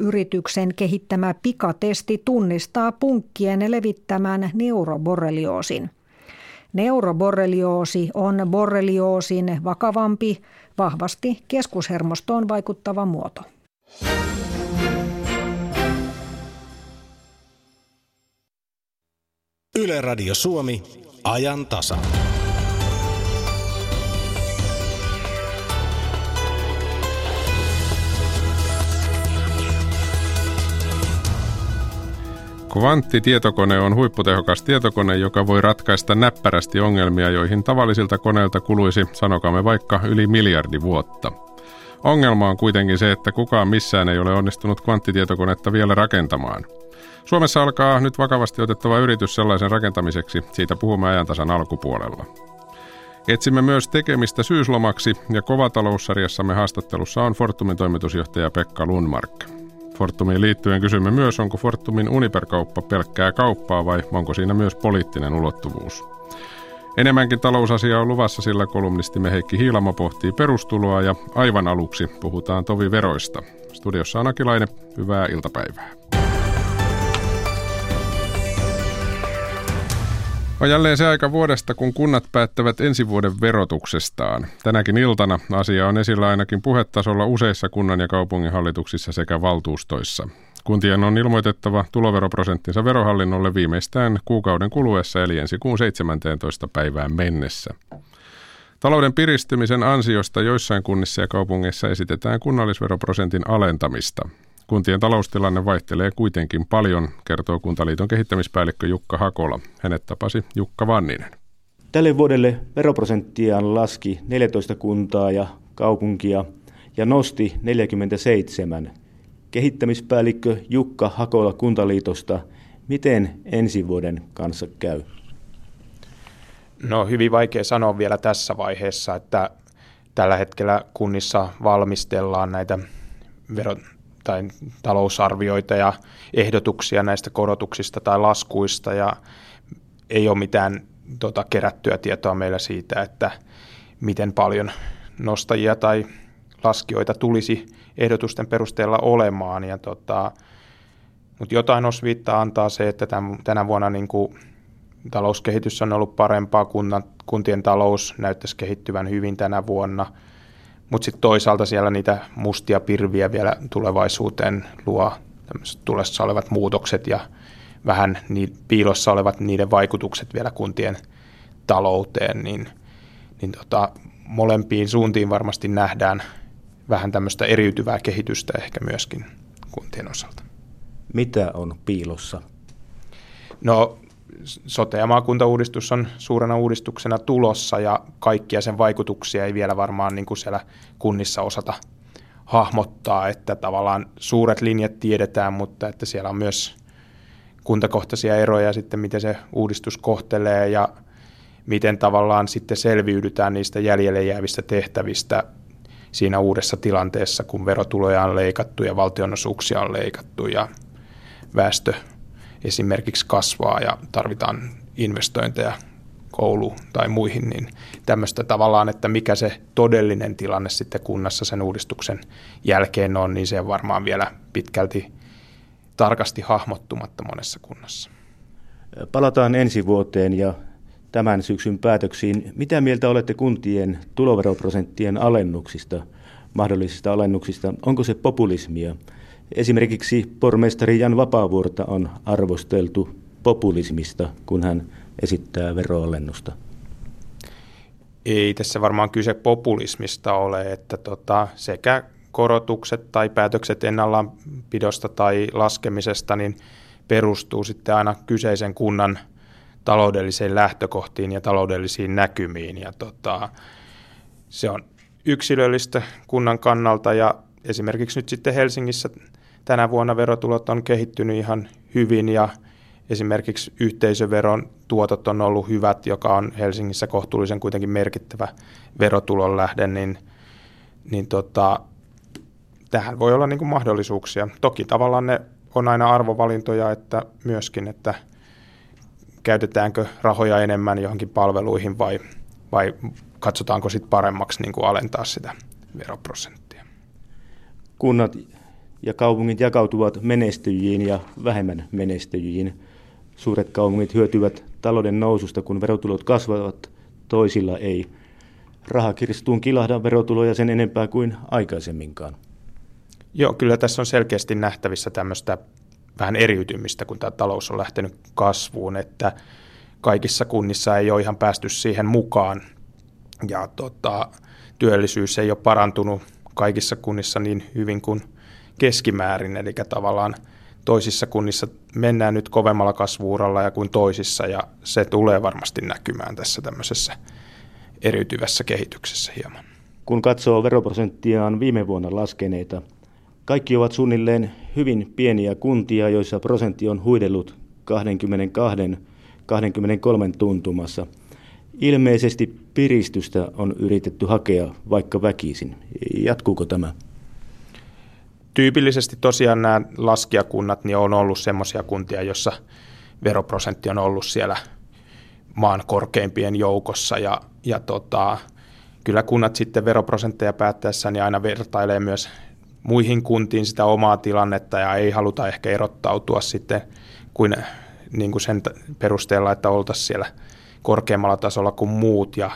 Yrityksen kehittämä pikatesti tunnistaa punkkien levittämän neuroborrelioosin. Neuroborrelioosi on borrelioosin vakavampi, vahvasti keskushermostoon vaikuttava muoto. Yle Radio Suomi, ajan tasa. Kvanttitietokone on huipputehokas tietokone, joka voi ratkaista näppärästi ongelmia, joihin tavallisilta koneilta kuluisi, sanokamme vaikka, yli miljardi vuotta. Ongelma on kuitenkin se, että kukaan missään ei ole onnistunut kvanttitietokonetta vielä rakentamaan. Suomessa alkaa nyt vakavasti otettava yritys sellaisen rakentamiseksi, siitä puhumme ajantasan alkupuolella. Etsimme myös tekemistä syyslomaksi ja kovataloussarjassamme haastattelussa on Fortumin toimitusjohtaja Pekka Lundmark. Fortumiin liittyen kysymme myös, onko Fortumin Uniper-kauppa pelkkää kauppaa vai onko siinä myös poliittinen ulottuvuus. Enemmänkin talousasiaa on luvassa, sillä kolumnistimme Heikki Hiilamo pohtii perustuloa ja aivan aluksi puhutaan tovi veroista. Studiossa on Akilainen, hyvää iltapäivää. On jälleen se aika vuodesta, kun kunnat päättävät ensi vuoden verotuksestaan. Tänäkin iltana asia on esillä ainakin puhetasolla useissa kunnan ja kaupunginhallituksissa sekä valtuustoissa. Kuntien on ilmoitettava tuloveroprosenttinsa verohallinnolle viimeistään kuukauden kuluessa eli ensi kuun 17. päivään mennessä. Talouden piristymisen ansiosta joissain kunnissa ja kaupungeissa esitetään kunnallisveroprosentin alentamista. Kuntien taloustilanne vaihtelee kuitenkin paljon, kertoo Kuntaliiton kehittämispäällikkö Jukka Hakola. Hänet tapasi Jukka Vanninen. Tälle vuodelle veroprosenttia laski 14 kuntaa ja kaupunkia ja nosti 47. Kehittämispäällikkö Jukka Hakola Kuntaliitosta, miten ensi vuoden kanssa käy? No hyvin vaikea sanoa vielä tässä vaiheessa, että tällä hetkellä kunnissa valmistellaan näitä verot tai talousarvioita ja ehdotuksia näistä korotuksista tai laskuista ja ei ole mitään tota, kerättyä tietoa meillä siitä, että miten paljon nostajia tai laskijoita tulisi ehdotusten perusteella olemaan. Ja tota, mutta jotain osviittaa antaa se, että tämän, tänä vuonna niin kuin, talouskehitys on ollut parempaa, kunnan, kuntien talous näyttäisi kehittyvän hyvin tänä vuonna – mutta sitten toisaalta siellä niitä mustia pirviä vielä tulevaisuuteen luo tulessa olevat muutokset ja vähän niin piilossa olevat niiden vaikutukset vielä kuntien talouteen, niin, niin tota, molempiin suuntiin varmasti nähdään vähän tämmöistä eriytyvää kehitystä ehkä myöskin kuntien osalta. Mitä on piilossa? No sote- ja maakuntauudistus on suurena uudistuksena tulossa ja kaikkia sen vaikutuksia ei vielä varmaan niin kuin siellä kunnissa osata hahmottaa, että tavallaan suuret linjat tiedetään, mutta että siellä on myös kuntakohtaisia eroja sitten, miten se uudistus kohtelee ja miten tavallaan sitten selviydytään niistä jäljelle jäävistä tehtävistä siinä uudessa tilanteessa, kun verotuloja on leikattu ja valtionosuuksia on leikattu ja väestö esimerkiksi kasvaa ja tarvitaan investointeja kouluun tai muihin, niin tämmöistä tavallaan, että mikä se todellinen tilanne sitten kunnassa sen uudistuksen jälkeen on, niin se on varmaan vielä pitkälti tarkasti hahmottumatta monessa kunnassa. Palataan ensi vuoteen ja tämän syksyn päätöksiin. Mitä mieltä olette kuntien tuloveroprosenttien alennuksista, mahdollisista alennuksista? Onko se populismia? Esimerkiksi pormestari Jan Vapaavuorta on arvosteltu populismista, kun hän esittää veroalennusta. Ei tässä varmaan kyse populismista ole, että tota, sekä korotukset tai päätökset ennallaan-pidosta tai laskemisesta niin perustuu sitten aina kyseisen kunnan taloudellisiin lähtökohtiin ja taloudellisiin näkymiin. Ja tota, se on yksilöllistä kunnan kannalta ja esimerkiksi nyt sitten Helsingissä tänä vuonna verotulot on kehittynyt ihan hyvin ja esimerkiksi yhteisöveron tuotot on ollut hyvät, joka on Helsingissä kohtuullisen kuitenkin merkittävä verotulon lähde, niin, niin tota, tähän voi olla niin kuin mahdollisuuksia. Toki tavallaan ne on aina arvovalintoja, että myöskin, että käytetäänkö rahoja enemmän johonkin palveluihin vai, vai katsotaanko sitten paremmaksi niin kuin alentaa sitä veroprosenttia. Kunnat ja kaupungit jakautuvat menestyjiin ja vähemmän menestyjiin. Suuret kaupungit hyötyvät talouden noususta, kun verotulot kasvavat, toisilla ei. Rahakirstuun kilahda verotuloja sen enempää kuin aikaisemminkaan. Joo, kyllä tässä on selkeästi nähtävissä tämmöistä vähän eriytymistä, kun tämä talous on lähtenyt kasvuun, että kaikissa kunnissa ei ole ihan päästy siihen mukaan ja tota, työllisyys ei ole parantunut kaikissa kunnissa niin hyvin kuin keskimäärin, eli tavallaan toisissa kunnissa mennään nyt kovemmalla kasvuuralla ja kuin toisissa, ja se tulee varmasti näkymään tässä tämmöisessä eriytyvässä kehityksessä hieman. Kun katsoo veroprosenttiaan viime vuonna laskeneita, kaikki ovat suunnilleen hyvin pieniä kuntia, joissa prosentti on huidellut 22-23 tuntumassa. Ilmeisesti piristystä on yritetty hakea vaikka väkisin. Jatkuuko tämä? Tyypillisesti tosiaan nämä laskijakunnat niin on ollut sellaisia kuntia, joissa veroprosentti on ollut siellä maan korkeimpien joukossa. Ja, ja tota, kyllä kunnat sitten veroprosentteja päättäessään niin aina vertailee myös muihin kuntiin sitä omaa tilannetta ja ei haluta ehkä erottautua sitten kuin, niin kuin sen perusteella, että oltaisiin siellä korkeammalla tasolla kuin muut. Ja,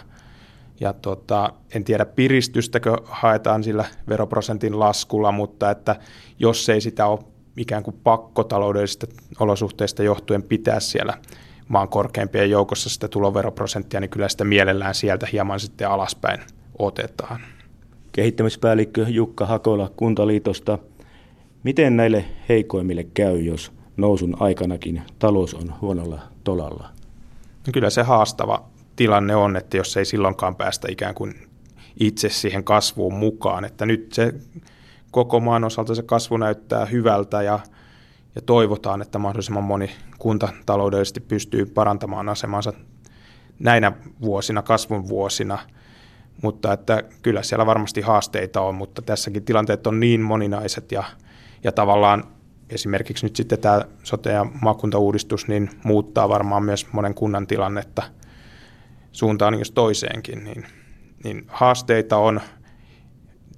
ja tota, en tiedä piristystäkö haetaan sillä veroprosentin laskulla, mutta että jos ei sitä ole ikään kuin pakkotaloudellisista olosuhteista johtuen pitää siellä maan korkeimpien joukossa sitä tuloveroprosenttia, niin kyllä sitä mielellään sieltä hieman sitten alaspäin otetaan kehittämispäällikkö Jukka Hakola Kuntaliitosta. Miten näille heikoimmille käy, jos nousun aikanakin talous on huonolla tolalla? No kyllä se haastava tilanne on, että jos ei silloinkaan päästä ikään kuin itse siihen kasvuun mukaan, että nyt se koko maan osalta se kasvu näyttää hyvältä ja, ja toivotaan, että mahdollisimman moni kunta taloudellisesti pystyy parantamaan asemansa näinä vuosina, kasvun vuosina – mutta että kyllä siellä varmasti haasteita on, mutta tässäkin tilanteet on niin moninaiset ja, ja tavallaan esimerkiksi nyt sitten tämä sote- ja maakuntauudistus niin muuttaa varmaan myös monen kunnan tilannetta suuntaan jos toiseenkin, niin, niin haasteita on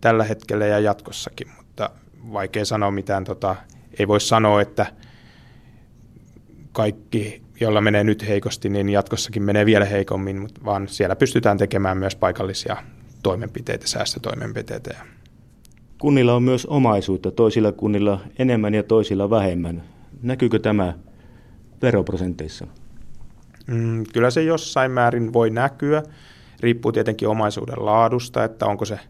tällä hetkellä ja jatkossakin, mutta vaikea sanoa mitään, tota, ei voi sanoa, että kaikki jolla menee nyt heikosti, niin jatkossakin menee vielä heikommin, vaan siellä pystytään tekemään myös paikallisia toimenpiteitä, säästötoimenpiteitä. Kunnilla on myös omaisuutta, toisilla kunnilla enemmän ja toisilla vähemmän. Näkyykö tämä veroprosenteissa? Mm, kyllä se jossain määrin voi näkyä. Riippuu tietenkin omaisuuden laadusta, että onko se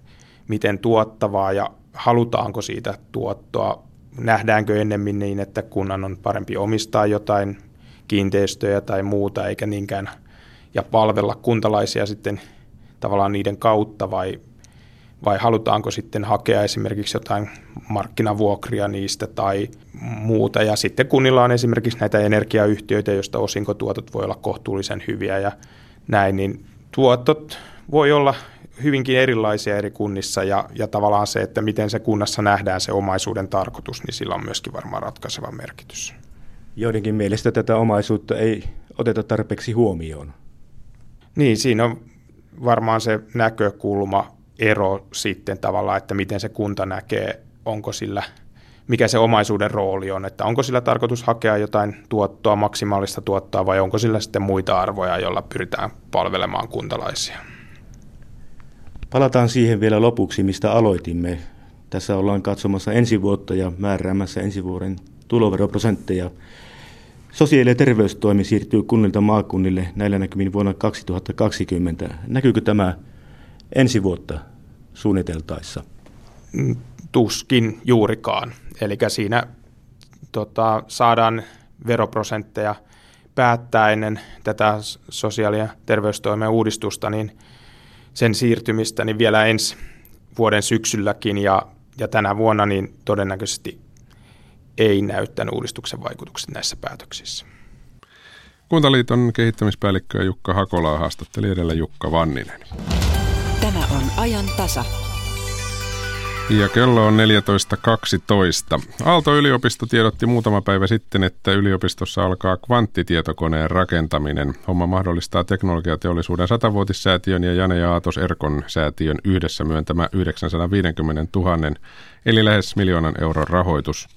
miten tuottavaa ja halutaanko siitä tuottoa. Nähdäänkö ennemmin niin, että kunnan on parempi omistaa jotain kiinteistöjä tai muuta, eikä niinkään ja palvella kuntalaisia sitten tavallaan niiden kautta vai, vai halutaanko sitten hakea esimerkiksi jotain markkinavuokria niistä tai muuta. Ja sitten kunnilla on esimerkiksi näitä energiayhtiöitä, joista osinkotuotot voi olla kohtuullisen hyviä ja näin, niin tuotot voi olla hyvinkin erilaisia eri kunnissa ja, ja tavallaan se, että miten se kunnassa nähdään se omaisuuden tarkoitus, niin sillä on myöskin varmaan ratkaiseva merkitys. Joidenkin mielestä tätä omaisuutta ei oteta tarpeeksi huomioon. Niin, siinä on varmaan se näkökulma ero sitten tavallaan, että miten se kunta näkee, onko sillä, mikä se omaisuuden rooli on, että onko sillä tarkoitus hakea jotain tuottoa, maksimaalista tuottoa vai onko sillä sitten muita arvoja, joilla pyritään palvelemaan kuntalaisia. Palataan siihen vielä lopuksi, mistä aloitimme. Tässä ollaan katsomassa ensi vuotta ja määräämässä ensi vuoden tuloveroprosentteja. Sosiaali- ja terveystoimi siirtyy kunnilta maakunnille näillä näkymin vuonna 2020. Näkyykö tämä ensi vuotta suunniteltaessa? Tuskin juurikaan. Eli siinä tota, saadaan veroprosentteja päättää ennen tätä sosiaali- ja terveystoimen uudistusta, niin sen siirtymistä niin vielä ensi vuoden syksylläkin ja, ja tänä vuonna niin todennäköisesti ei näy tämän uudistuksen vaikutukset näissä päätöksissä. Kuntaliiton kehittämispäällikkö Jukka Hakola haastatteli edellä Jukka Vanninen. Tämä on ajan tasa. Ja kello on 14.12. Aalto-yliopisto tiedotti muutama päivä sitten, että yliopistossa alkaa kvanttitietokoneen rakentaminen. Homma mahdollistaa teknologiateollisuuden satavuotissäätiön ja Jane ja Aatos Erkon säätiön yhdessä myöntämä 950 000 eli lähes miljoonan euron rahoitus.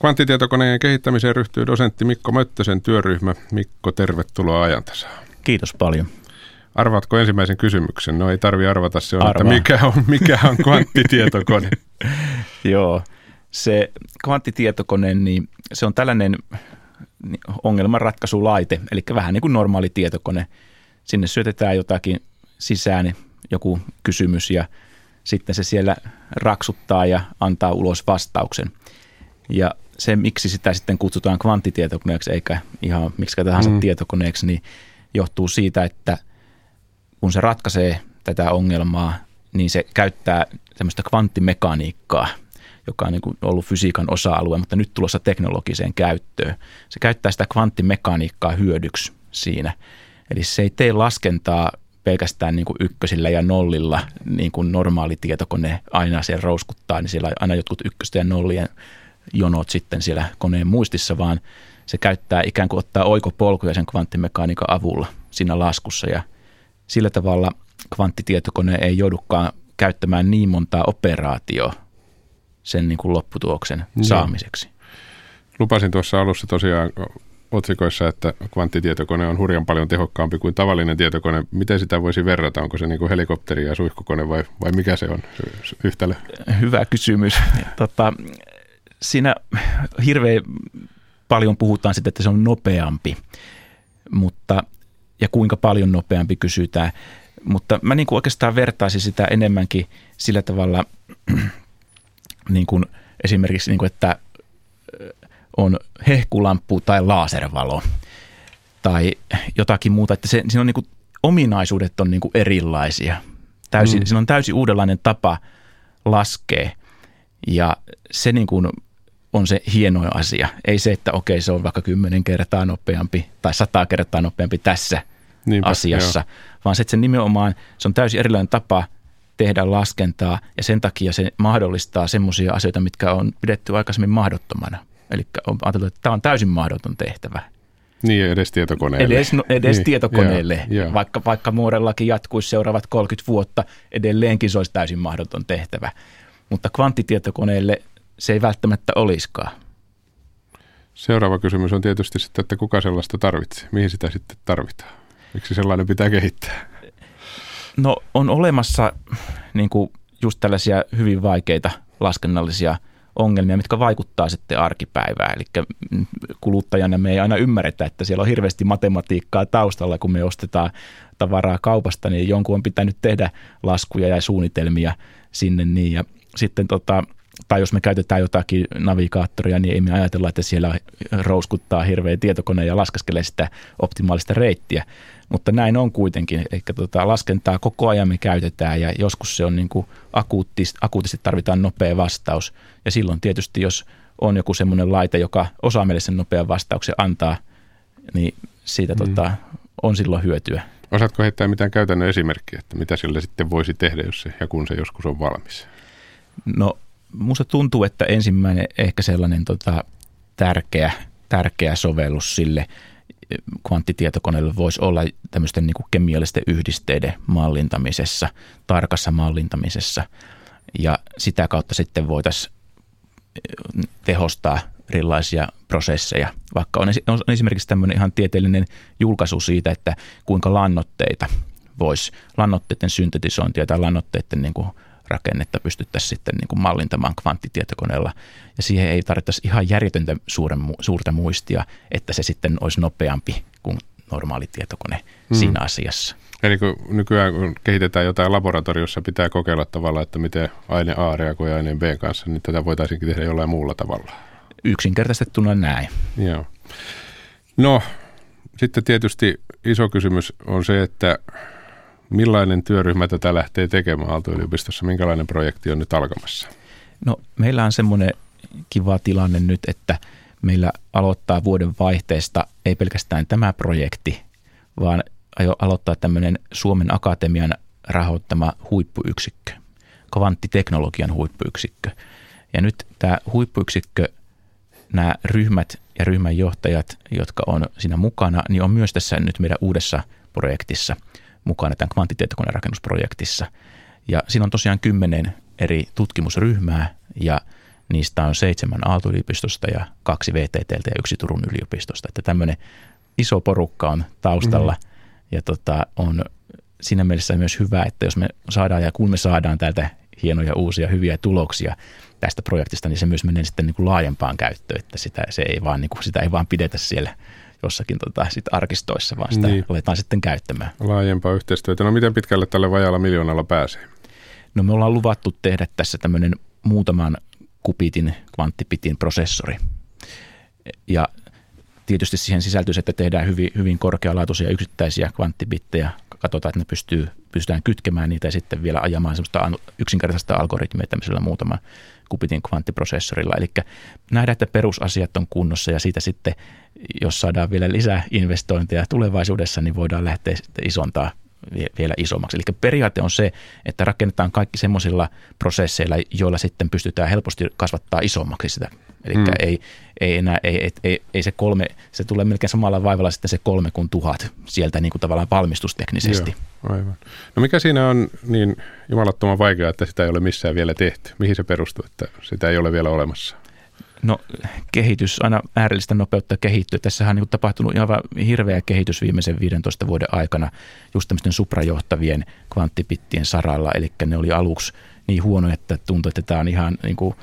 Kvanttitietokoneen kehittämiseen ryhtyy dosentti Mikko Möttösen työryhmä. Mikko, tervetuloa ajantasaan. Kiitos paljon. Arvaatko ensimmäisen kysymyksen? No ei tarvi arvata, se on, Arvaa. että mikä on, mikä on kvanttitietokone? Joo, se kvanttitietokone, niin se on tällainen ongelmanratkaisulaite, eli vähän niin kuin normaali tietokone. Sinne syötetään jotakin sisään, joku kysymys ja sitten se siellä raksuttaa ja antaa ulos vastauksen. Ja se, miksi sitä sitten kutsutaan kvanttitietokoneeksi eikä ihan miksi tahansa mm. tietokoneeksi, niin johtuu siitä, että – kun se ratkaisee tätä ongelmaa, niin se käyttää semmoista kvanttimekaniikkaa, joka on niin ollut fysiikan osa-alue, mutta nyt tulossa teknologiseen käyttöön. Se käyttää sitä kvanttimekaniikkaa hyödyksi siinä. Eli se ei tee laskentaa pelkästään niin kuin ykkösillä ja nollilla, niin kuin normaali tietokone aina siellä rouskuttaa, niin siellä on aina jotkut ykkösten ja nollien jonot sitten siellä koneen muistissa, vaan se käyttää ikään kuin ottaa oikopolkuja sen kvanttimekaniikan avulla siinä laskussa ja sillä tavalla kvanttitietokone ei joudukaan käyttämään niin montaa operaatioa sen niin kuin lopputuloksen no. saamiseksi. Lupasin tuossa alussa tosiaan otsikoissa, että kvanttitietokone on hurjan paljon tehokkaampi kuin tavallinen tietokone. Miten sitä voisi verrata? Onko se niin kuin helikopteri ja suihkukone vai, vai mikä se on yhtälö? Hyvä kysymys. Tota, siinä hirveän paljon puhutaan sitä, että se on nopeampi, mutta ja kuinka paljon nopeampi kysytään. Mutta mä niin kuin oikeastaan vertaisin sitä enemmänkin sillä tavalla niin kuin esimerkiksi, niin kuin, että on hehkulamppu tai laservalo tai jotakin muuta, että se, siinä on niin kuin, ominaisuudet on niin kuin erilaisia. Täysin, mm. Siinä on täysin uudenlainen tapa laskea ja se niin kuin on se hieno asia. Ei se, että okei se on vaikka kymmenen kertaa nopeampi tai sata kertaa nopeampi tässä – Niinpä, asiassa, joo. vaan se, että se nimenomaan se on täysin erilainen tapa tehdä laskentaa ja sen takia se mahdollistaa semmoisia asioita, mitkä on pidetty aikaisemmin mahdottomana. Eli on ajateltu, että tämä on täysin mahdoton tehtävä. Niin, edes tietokoneelle. Edes, no, edes niin, tietokoneelle. Joo, joo. Vaikka, vaikka Moorellakin jatkuisi seuraavat 30 vuotta, edelleenkin se olisi täysin mahdoton tehtävä. Mutta kvanttitietokoneelle se ei välttämättä olisikaan. Seuraava kysymys on tietysti sitten, että kuka sellaista tarvitsee? Mihin sitä sitten tarvitaan? Miksi sellainen pitää kehittää? No on olemassa niin kuin just tällaisia hyvin vaikeita laskennallisia ongelmia, mitkä vaikuttaa sitten arkipäivään. Eli kuluttajana me ei aina ymmärretä, että siellä on hirveästi matematiikkaa taustalla, kun me ostetaan tavaraa kaupasta, niin jonkun on pitänyt tehdä laskuja ja suunnitelmia sinne. Niin. Ja sitten tota, tai jos me käytetään jotakin navigaattoria, niin ei me ajatella, että siellä rouskuttaa hirveä tietokone ja laskeskelee sitä optimaalista reittiä. Mutta näin on kuitenkin, eli tota, laskentaa koko ajan me käytetään ja joskus se on niin kuin akuuttisesti, akuutisti tarvitaan nopea vastaus. Ja silloin tietysti, jos on joku semmoinen laite, joka osaa meille sen nopean vastauksen antaa, niin siitä mm. tota, on silloin hyötyä. Osaatko heittää mitään käytännön esimerkkiä, että mitä sillä sitten voisi tehdä, jos se, ja kun se joskus on valmis? No musta tuntuu, että ensimmäinen ehkä sellainen tota, tärkeä, tärkeä sovellus sille kvanttitietokoneelle voisi olla tämmöisten niin kemiallisten yhdisteiden mallintamisessa, tarkassa mallintamisessa. Ja sitä kautta sitten voitaisiin tehostaa erilaisia prosesseja. Vaikka on, on esimerkiksi tämmöinen ihan tieteellinen julkaisu siitä, että kuinka lannoitteita voisi, lannoitteiden syntetisointia tai lannoitteiden niin kuin rakennetta pystyttäisiin sitten niin kuin mallintamaan kvanttitietokoneella. Ja siihen ei tarvittaisi ihan järjetöntä suuren, suurta muistia, että se sitten olisi nopeampi kuin normaali tietokone hmm. siinä asiassa. Eli kun nykyään kun kehitetään jotain laboratoriossa, pitää kokeilla tavalla, että miten aine A reagoi aineen B kanssa, niin tätä voitaisiinkin tehdä jollain muulla tavalla. Yksinkertaistettuna näin. Joo. No, sitten tietysti iso kysymys on se, että Millainen työryhmä tätä lähtee tekemään Aalto-yliopistossa? Minkälainen projekti on nyt alkamassa? No meillä on semmoinen kiva tilanne nyt, että meillä aloittaa vuoden vaihteesta ei pelkästään tämä projekti, vaan aio aloittaa tämmöinen Suomen Akatemian rahoittama huippuyksikkö. kvanttiteknologian huippuyksikkö. Ja nyt tämä huippuyksikkö, nämä ryhmät ja ryhmänjohtajat, jotka on siinä mukana, niin on myös tässä nyt meidän uudessa projektissa mukana, tämän kvanttitietokonerakennusprojektissa. Ja siinä on tosiaan kymmenen eri tutkimusryhmää ja niistä on seitsemän Aalto-yliopistosta ja kaksi VTTltä ja yksi Turun yliopistosta. Että tämmöinen iso porukka on taustalla mm. ja tota, on siinä mielessä myös hyvä, että jos me saadaan ja kun me saadaan täältä hienoja uusia hyviä tuloksia tästä projektista, niin se myös menee sitten niin kuin laajempaan käyttöön, että sitä, se ei vaan, niin kuin, sitä ei vaan pidetä siellä jossakin tota, sit arkistoissa, vaan sitä niin. aletaan sitten käyttämään. Laajempaa yhteistyötä. No miten pitkälle tälle vajalla miljoonalla pääsee? No me ollaan luvattu tehdä tässä tämmöinen muutaman kupitin kvanttipitin prosessori. Ja tietysti siihen sisältyy, että tehdään hyvin, hyvin korkealaatuisia yksittäisiä kvanttibittejä, katsotaan, että ne pystyy, pystytään kytkemään niitä ja sitten vielä ajamaan semmoista yksinkertaista algoritmia tämmöisellä muutaman kupitin kvanttiprosessorilla. Eli nähdään, että perusasiat on kunnossa ja siitä sitten, jos saadaan vielä lisää investointeja tulevaisuudessa, niin voidaan lähteä sitten isontaa vielä isommaksi. Eli periaate on se, että rakennetaan kaikki semmoisilla prosesseilla, joilla sitten pystytään helposti kasvattaa isommaksi sitä. Eli hmm. ei, ei, enää, ei, ei, ei, se kolme, se tulee melkein samalla vaivalla sitten se kolme kuin tuhat sieltä niin kuin tavallaan valmistusteknisesti. Joo, aivan. No mikä siinä on niin jumalattoman vaikeaa, että sitä ei ole missään vielä tehty? Mihin se perustuu, että sitä ei ole vielä olemassa? No kehitys aina äärellistä nopeutta kehittyy. Tässä on niin tapahtunut ihan hirveä kehitys viimeisen 15 vuoden aikana just tämmöisten suprajohtavien kvanttipittien saralla. Eli ne oli aluksi niin huono, että tuntui, että tämä on ihan niin kuin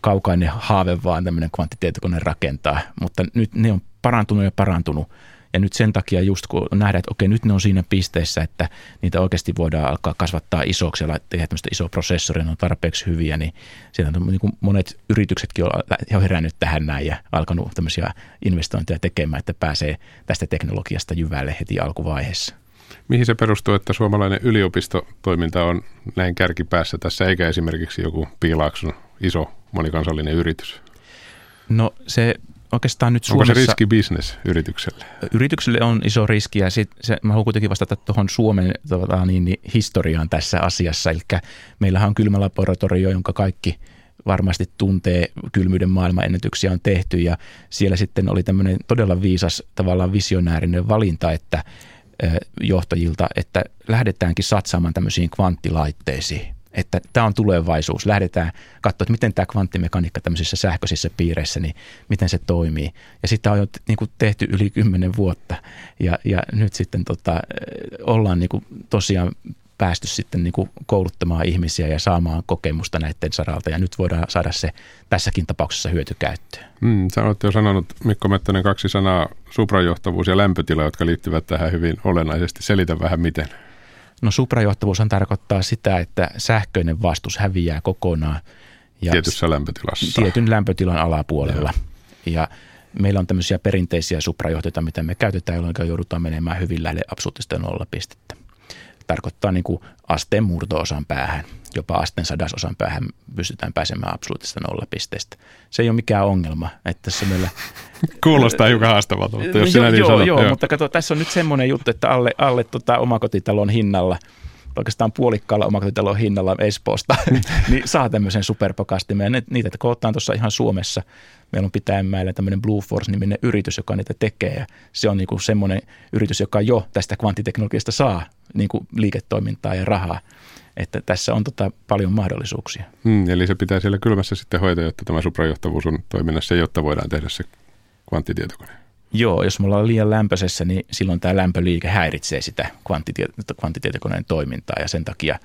kaukainen haave vaan tämmöinen kvanttitietokone rakentaa. Mutta nyt ne on parantunut ja parantunut ja nyt sen takia just kun nähdään, että okei, nyt ne on siinä pisteessä, että niitä oikeasti voidaan alkaa kasvattaa isoksi ja tehdä tämmöistä isoa prosessoria, ne on tarpeeksi hyviä, niin siellä on niin kuin monet yrityksetkin on herännyt tähän näin ja alkanut tämmöisiä investointeja tekemään, että pääsee tästä teknologiasta jyvälle heti alkuvaiheessa. Mihin se perustuu, että suomalainen yliopistotoiminta on näin kärkipäässä tässä, eikä esimerkiksi joku Piilaakson iso monikansallinen yritys? No se oikeastaan nyt Suomessa... Onko se riski business yritykselle? Yritykselle on iso riski ja sit se, mä haluan kuitenkin vastata tuohon Suomen tota, niin, niin, historiaan tässä asiassa. Eli meillähän on kylmälaboratorio, jonka kaikki varmasti tuntee kylmyyden maailmanennätyksiä on tehty ja siellä sitten oli tämmöinen todella viisas tavallaan visionäärinen valinta, että johtajilta, että lähdetäänkin satsaamaan tämmöisiin kvanttilaitteisiin että tämä on tulevaisuus. Lähdetään katsoa, että miten tämä kvanttimekaniikka tämmöisissä sähköisissä piireissä, niin miten se toimii. Ja sitä on jo niin kuin tehty yli kymmenen vuotta ja, ja nyt sitten tota, ollaan niin kuin tosiaan päästy sitten niin kuin kouluttamaan ihmisiä ja saamaan kokemusta näiden saralta ja nyt voidaan saada se tässäkin tapauksessa hyötykäyttöön. Mm, sä olet jo sanonut, Mikko Mettonen, kaksi sanaa, suprajohtavuus ja lämpötila, jotka liittyvät tähän hyvin olennaisesti. Selitä vähän miten. No suprajohtavuushan tarkoittaa sitä, että sähköinen vastus häviää kokonaan. Ja Tietyssä lämpötilassa. Tietyn lämpötilan alapuolella. Ja, ja meillä on tämmöisiä perinteisiä suprajohtajia, mitä me käytetään, jolloin joudutaan menemään hyvin lähelle absoluuttista nollapistettä. Tarkoittaa niin kuin asteen murto-osan päähän jopa asteen sadasosan päähän pystytään pääsemään absoluuttisesta nollapisteestä. Se ei ole mikään ongelma. Että tässä meillä... Kuulostaa hiukan haastavalta, mutta jos no, sinä niin joo, sanot, joo, joo, mutta kato, tässä on nyt semmoinen juttu, että alle, alle tota omakotitalon hinnalla oikeastaan puolikkaalla omakotitalon hinnalla Espoosta, niin saa tämmöisen superpakastimen. Niitä kootaan tuossa ihan Suomessa. Meillä on Pitäjänmäellä tämmöinen Blue Force-niminen yritys, joka niitä tekee. Ja se on niinku semmoinen yritys, joka jo tästä kvanttiteknologiasta saa niinku liiketoimintaa ja rahaa. Että tässä on tota paljon mahdollisuuksia. Hmm, eli se pitää siellä kylmässä sitten hoitaa, jotta tämä suprajohtavuus on toiminnassa, jotta voidaan tehdä se kvanttitietokone. Joo, jos me ollaan liian lämpöisessä, niin silloin tämä lämpöliike häiritsee sitä kvanttitietokoneen toimintaa ja sen takia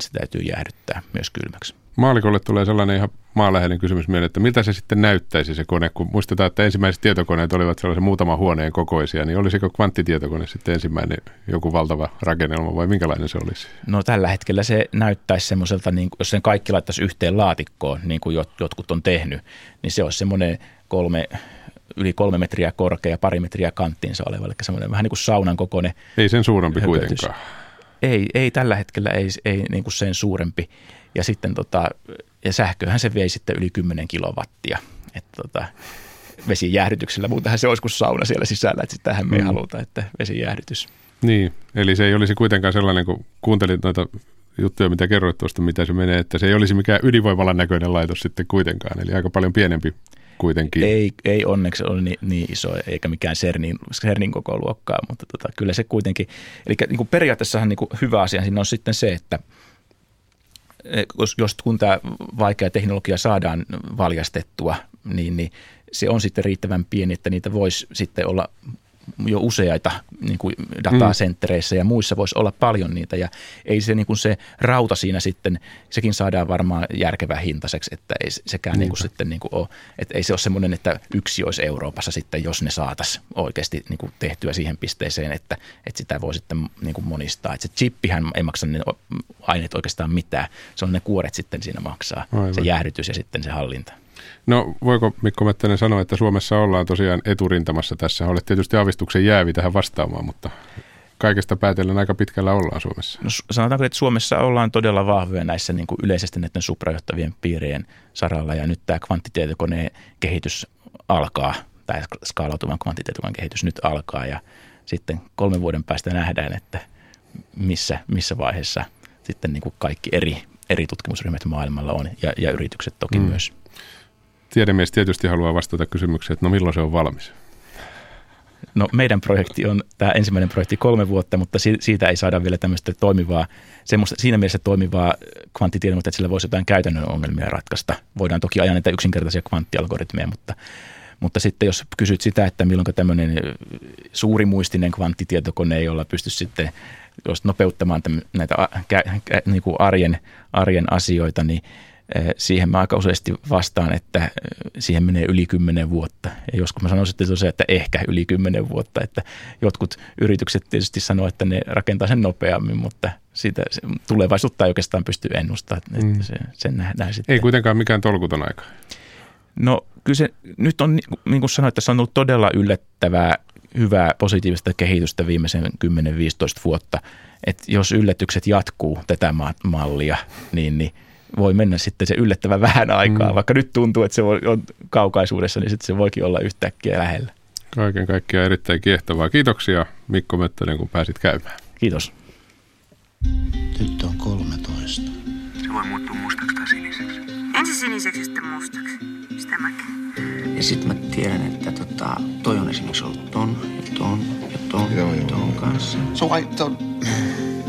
se täytyy jäähdyttää myös kylmäksi. Maalikolle tulee sellainen ihan maaläheinen kysymys mieleen, että miltä se sitten näyttäisi se kone, kun muistetaan, että ensimmäiset tietokoneet olivat sellaisen muutaman huoneen kokoisia, niin olisiko kvanttitietokone sitten ensimmäinen joku valtava rakennelma vai minkälainen se olisi? No tällä hetkellä se näyttäisi semmoiselta, niin jos sen kaikki laittaisi yhteen laatikkoon, niin kuin jotkut on tehnyt, niin se olisi semmoinen kolme, yli kolme metriä korkea, pari metriä kanttiinsa oleva, eli semmoinen vähän niin kuin saunan kokoinen. Ei sen suurempi höpötys. kuitenkaan. Ei, ei tällä hetkellä ei, ei niin kuin sen suurempi. Ja sitten tota, ja sähköhän se vei sitten yli 10 kilowattia. Että tota, vesijäähdytyksellä, muutenhan se olisi kuin sauna siellä sisällä, että sitähän me ei mm. haluta, että vesijäähdytys. Niin, eli se ei olisi kuitenkaan sellainen, kun kuuntelin noita juttuja, mitä kerroit tuosta, mitä se menee, että se ei olisi mikään ydinvoimalan näköinen laitos sitten kuitenkaan, eli aika paljon pienempi kuitenkin. Ei, ei onneksi ole niin, niin iso, eikä mikään CERNin, CERNin koko luokkaa, mutta tota, kyllä se kuitenkin, eli niin kuin periaatteessahan niin kuin hyvä asia siinä on sitten se, että jos, jos kun tämä vaikea teknologia saadaan valjastettua, niin, niin se on sitten riittävän pieni, että niitä voisi sitten olla jo useita niin kuin datasenttereissä ja muissa voisi olla paljon niitä ja ei se, niin kuin se rauta siinä sitten, sekin saadaan varmaan järkevää hintaiseksi, että ei sekään niin kuin sitten niin kuin ole, että ei se ole semmoinen, että yksi olisi Euroopassa sitten, jos ne saataisiin oikeasti niin kuin tehtyä siihen pisteeseen, että, että sitä voi sitten niin kuin monistaa. Että se chippihän ei maksa ne aineet oikeastaan mitään, se on ne kuoret sitten siinä maksaa, Aivan. se jäähdytys ja sitten se hallinta. No voiko Mikko Mettänen sanoa, että Suomessa ollaan tosiaan eturintamassa tässä? Olet tietysti avistuksen jäävi tähän vastaamaan, mutta kaikesta päätellen aika pitkällä ollaan Suomessa. No, sanotaanko, että Suomessa ollaan todella vahvoja näissä niin kuin yleisesti näiden suprajohtavien piirien saralla ja nyt tämä kvanttitietokoneen kehitys alkaa, tämä skaalautuvan kvanttitietokoneen kehitys nyt alkaa ja sitten kolmen vuoden päästä nähdään, että missä, missä vaiheessa sitten niin kuin kaikki eri, eri tutkimusryhmät maailmalla on ja, ja yritykset toki mm. myös tiedemies tietysti haluaa vastata kysymykseen, että no milloin se on valmis? No meidän projekti on tämä ensimmäinen projekti kolme vuotta, mutta siitä ei saada vielä tämmöistä toimivaa, semmoista, siinä mielessä toimivaa kvanttitiedettä, että sillä voisi jotain käytännön ongelmia ratkaista. Voidaan toki ajaa näitä yksinkertaisia kvanttialgoritmeja, mutta, mutta sitten jos kysyt sitä, että milloin tämmöinen suurimuistinen kvanttitietokone, jolla pystyisi sitten jos nopeuttamaan näitä niin kuin arjen, arjen asioita, niin siihen mä aika useasti vastaan, että eh, siihen menee yli kymmenen vuotta. Ja joskus mä sanoisin tosiaan, että ehkä yli kymmenen vuotta, että jotkut yritykset tietysti sanoo, että ne rakentaa sen nopeammin, mutta siitä tulevaisuutta ei oikeastaan pysty ennustamaan, että mm. se, sen nähdään sitten. Ei kuitenkaan mikään tolkuton aika. No kyllä se nyt on, niin kuin sanoin, että se on ollut todella yllättävää, hyvää, positiivista kehitystä viimeisen 10-15 vuotta. Että jos yllätykset jatkuu tätä mallia, niin, niin – voi mennä sitten se yllättävän vähän aikaa. Mm. Vaikka nyt tuntuu, että se on kaukaisuudessa, niin sitten se voikin olla yhtäkkiä lähellä. Kaiken kaikkiaan erittäin kiehtovaa. Kiitoksia Mikko Möttönen, kun pääsit käymään. Kiitos. Tyttö on 13. Se voi muuttua mustaksi tai siniseksi. Ensin siniseksi, sitten mustaksi. Sitä mäkin. Ja sitten mä tiedän, että tota, toi on esimerkiksi ollut ton ja ton ja ton joo, ja ton joo. kanssa. So I thought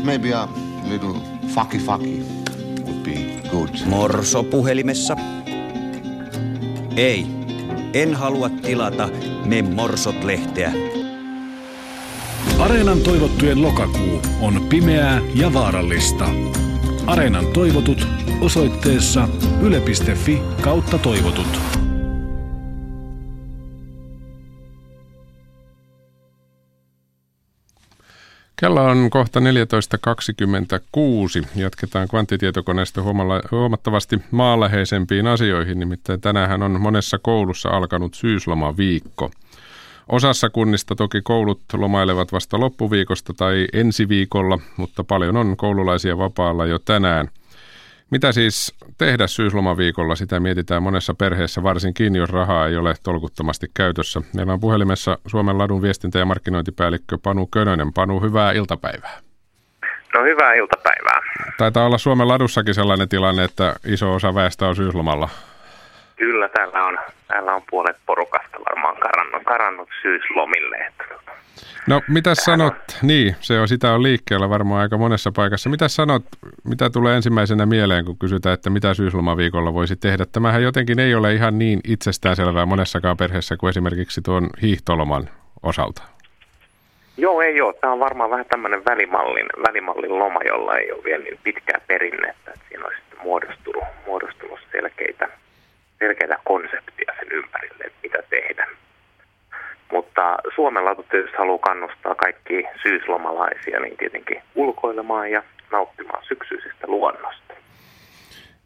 maybe a little fucky fucky be good. Morso puhelimessa. Ei, en halua tilata Me Morsot-lehteä. Areenan toivottujen lokakuu on pimeää ja vaarallista. Areenan toivotut osoitteessa yle.fi kautta toivotut. Kello on kohta 14.26. Jatketaan kvanttitietokoneesta huomattavasti maanläheisempiin asioihin, nimittäin tänään on monessa koulussa alkanut syyslomaviikko. Osassa kunnista toki koulut lomailevat vasta loppuviikosta tai ensi viikolla, mutta paljon on koululaisia vapaalla jo tänään – mitä siis tehdä syyslomaviikolla? Sitä mietitään monessa perheessä, varsinkin jos rahaa ei ole tolkuttomasti käytössä. Meillä on puhelimessa Suomen ladun viestintä- ja markkinointipäällikkö Panu Könönen. Panu, hyvää iltapäivää. No hyvää iltapäivää. Taitaa olla Suomen ladussakin sellainen tilanne, että iso osa väestä on syyslomalla. Kyllä, täällä on, täällä on puolet porukasta varmaan karannut, karannut syyslomille. Että tota, No mitä sanot, niin se on, sitä on liikkeellä varmaan aika monessa paikassa. Mitä sanot, mitä tulee ensimmäisenä mieleen, kun kysytään, että mitä syyslomaviikolla voisi tehdä? Tämähän jotenkin ei ole ihan niin itsestäänselvää monessakaan perheessä kuin esimerkiksi tuon hiihtoloman osalta. Joo, ei ole. Tämä on varmaan vähän tämmöinen välimallin, välimallin loma, jolla ei ole vielä niin pitkää perinnettä. Että siinä sitten muodostunut, muodostunut selkeitä, selkeitä konseptia sen ympärille, että mitä tehdä. Mutta Suomen latu tietysti haluaa kannustaa kaikki syyslomalaisia niin tietenkin ulkoilemaan ja nauttimaan syksyisistä luonnosta.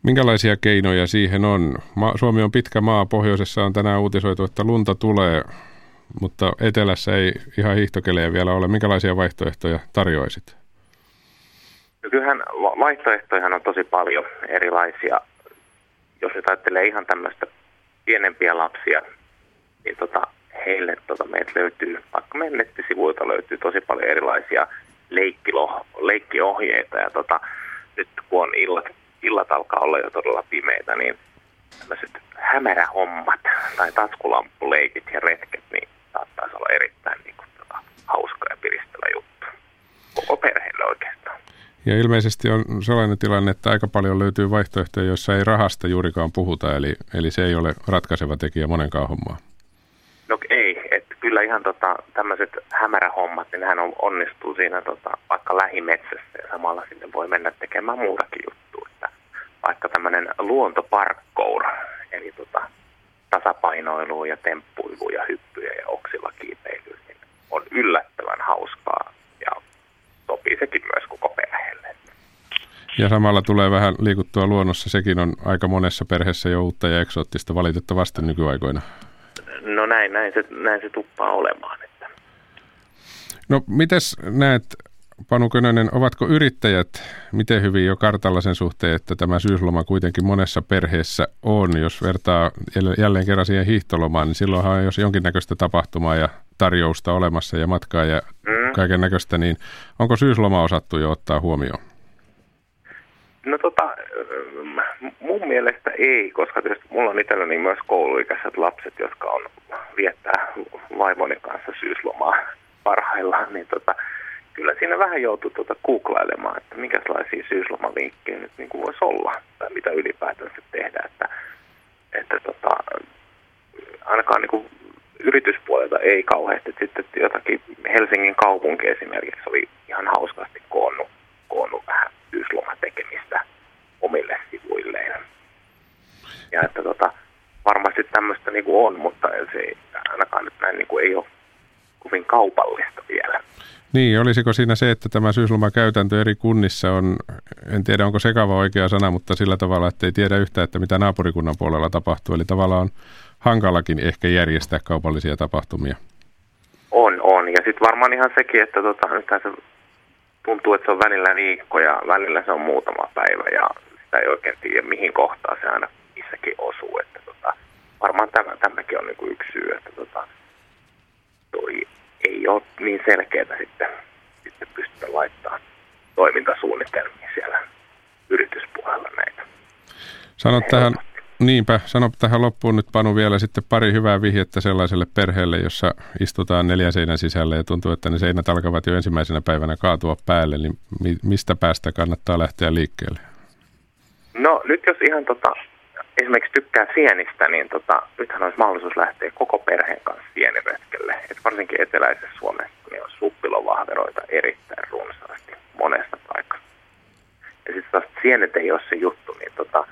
Minkälaisia keinoja siihen on? Suomi on pitkä maa, pohjoisessa on tänään uutisoitu, että lunta tulee, mutta etelässä ei ihan hiihtokelejä vielä ole. Minkälaisia vaihtoehtoja tarjoisit? No kyllähän vaihtoehtoja on tosi paljon erilaisia. Jos nyt ajattelee ihan tämmöistä pienempiä lapsia, niin tota, heille tota, meiltä löytyy, vaikka meidän nettisivuilta löytyy tosi paljon erilaisia leikkilo, leikkiohjeita ja tota, nyt kun on illat, illat alkaa olla jo todella pimeitä, niin tämmöiset hämärähommat tai taskulampuleikit ja retket, niin saattaisi olla erittäin niin kuin, tota, hauska ja piristävä juttu. Koko perheelle oikeastaan. Ja ilmeisesti on sellainen tilanne, että aika paljon löytyy vaihtoehtoja, joissa ei rahasta juurikaan puhuta, eli, eli se ei ole ratkaiseva tekijä monenkaan hommaa. Kyllä ihan tota, tämmöiset hämärähommat, niin hän on, onnistuu siinä tota, vaikka lähimetsässä ja samalla sinne voi mennä tekemään muutakin juttua. Että vaikka tämmöinen luontoparkkour, eli tota, tasapainoilu ja temppuilu ja hyppyjä ja oksilla kiipeily, niin on yllättävän hauskaa ja sopii sekin myös koko perheelle. Ja samalla tulee vähän liikuttua luonnossa. Sekin on aika monessa perheessä jo uutta ja eksoottista valitettavasti nykyaikoina. No näin, näin se, näin se tuppaa olemaan. Että. No mites näet, Panu Könönen, ovatko yrittäjät miten hyvin jo kartalla sen suhteen, että tämä syysloma kuitenkin monessa perheessä on? Jos vertaa jälleen kerran siihen hiihtolomaan, niin silloinhan on jos jonkinnäköistä tapahtumaa ja tarjousta olemassa ja matkaa ja mm. kaiken näköistä, niin onko syysloma osattu jo ottaa huomioon? No tota, mun mielestä ei, koska tietysti mulla on itselläni myös kouluikäiset lapset, jotka on viettää vaimoni kanssa syyslomaa parhaillaan, niin tota, kyllä siinä vähän joutuu tuota googlailemaan, että minkälaisia syyslomaliikkejä nyt niin kuin voisi olla tai mitä ylipäätänsä tehdä, että, että tota, ainakaan niin kuin yrityspuolelta ei kauheasti. Sitten jotakin Helsingin kaupunki esimerkiksi oli ihan hauskasti koonnut, koonnut vähän syyslomatekemistä omille sivuilleen. Ja että tota, varmasti tämmöistä niin kuin on, mutta se ainakaan nyt näin niin kuin ei ole kovin kaupallista vielä. Niin, olisiko siinä se, että tämä syyslomakäytäntö eri kunnissa on, en tiedä onko sekava oikea sana, mutta sillä tavalla, että ei tiedä yhtään, että mitä naapurikunnan puolella tapahtuu. Eli tavallaan on hankalakin ehkä järjestää kaupallisia tapahtumia. On, on. Ja sitten varmaan ihan sekin, että tota, se tuntuu, että se on välillä viikko ja välillä se on muutama päivä ja sitä ei oikein tiedä, mihin kohtaan se aina missäkin osuu. Että tota, varmaan tämä, tämäkin on niinku yksi syy, että tota, toi ei ole niin selkeää sitten, sitten pystytä laittamaan toimintasuunnitelmia siellä yrityspuolella näitä. Sanot tähän, niinpä, sano tähän loppuun nyt Panu vielä sitten pari hyvää vihjettä sellaiselle perheelle, jossa istutaan neljä seinän sisällä ja tuntuu, että ne seinät alkavat jo ensimmäisenä päivänä kaatua päälle, niin mistä päästä kannattaa lähteä liikkeelle? No nyt jos ihan tota, esimerkiksi tykkää sienistä, niin tota, nythän olisi mahdollisuus lähteä koko perheen kanssa sieniretkelle. Et varsinkin eteläisessä Suomessa niin on suppilovahveroita erittäin runsaasti monesta paikasta. Ja sitten taas sienet ei ole se juttu, niin tota,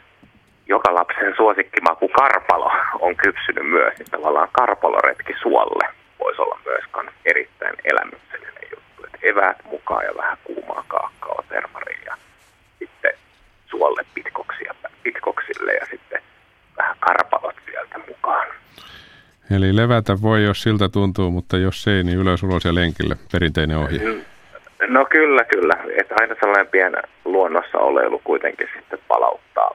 joka lapsen suosikkimaku karpalo on kypsynyt myös, niin tavallaan karpaloretki suolle voisi olla myös erittäin elämyksellinen juttu. Et eväät mukaan ja vähän kuumaa kaakkaa termaria ja sitten suolle pitkoksia, pitkoksille ja sitten vähän karpalot sieltä mukaan. Eli levätä voi, jos siltä tuntuu, mutta jos ei, niin ylös ulos ja lenkille. Perinteinen ohje. No kyllä, kyllä. Että aina sellainen pieni luonnossa oleilu kuitenkin sitten palauttaa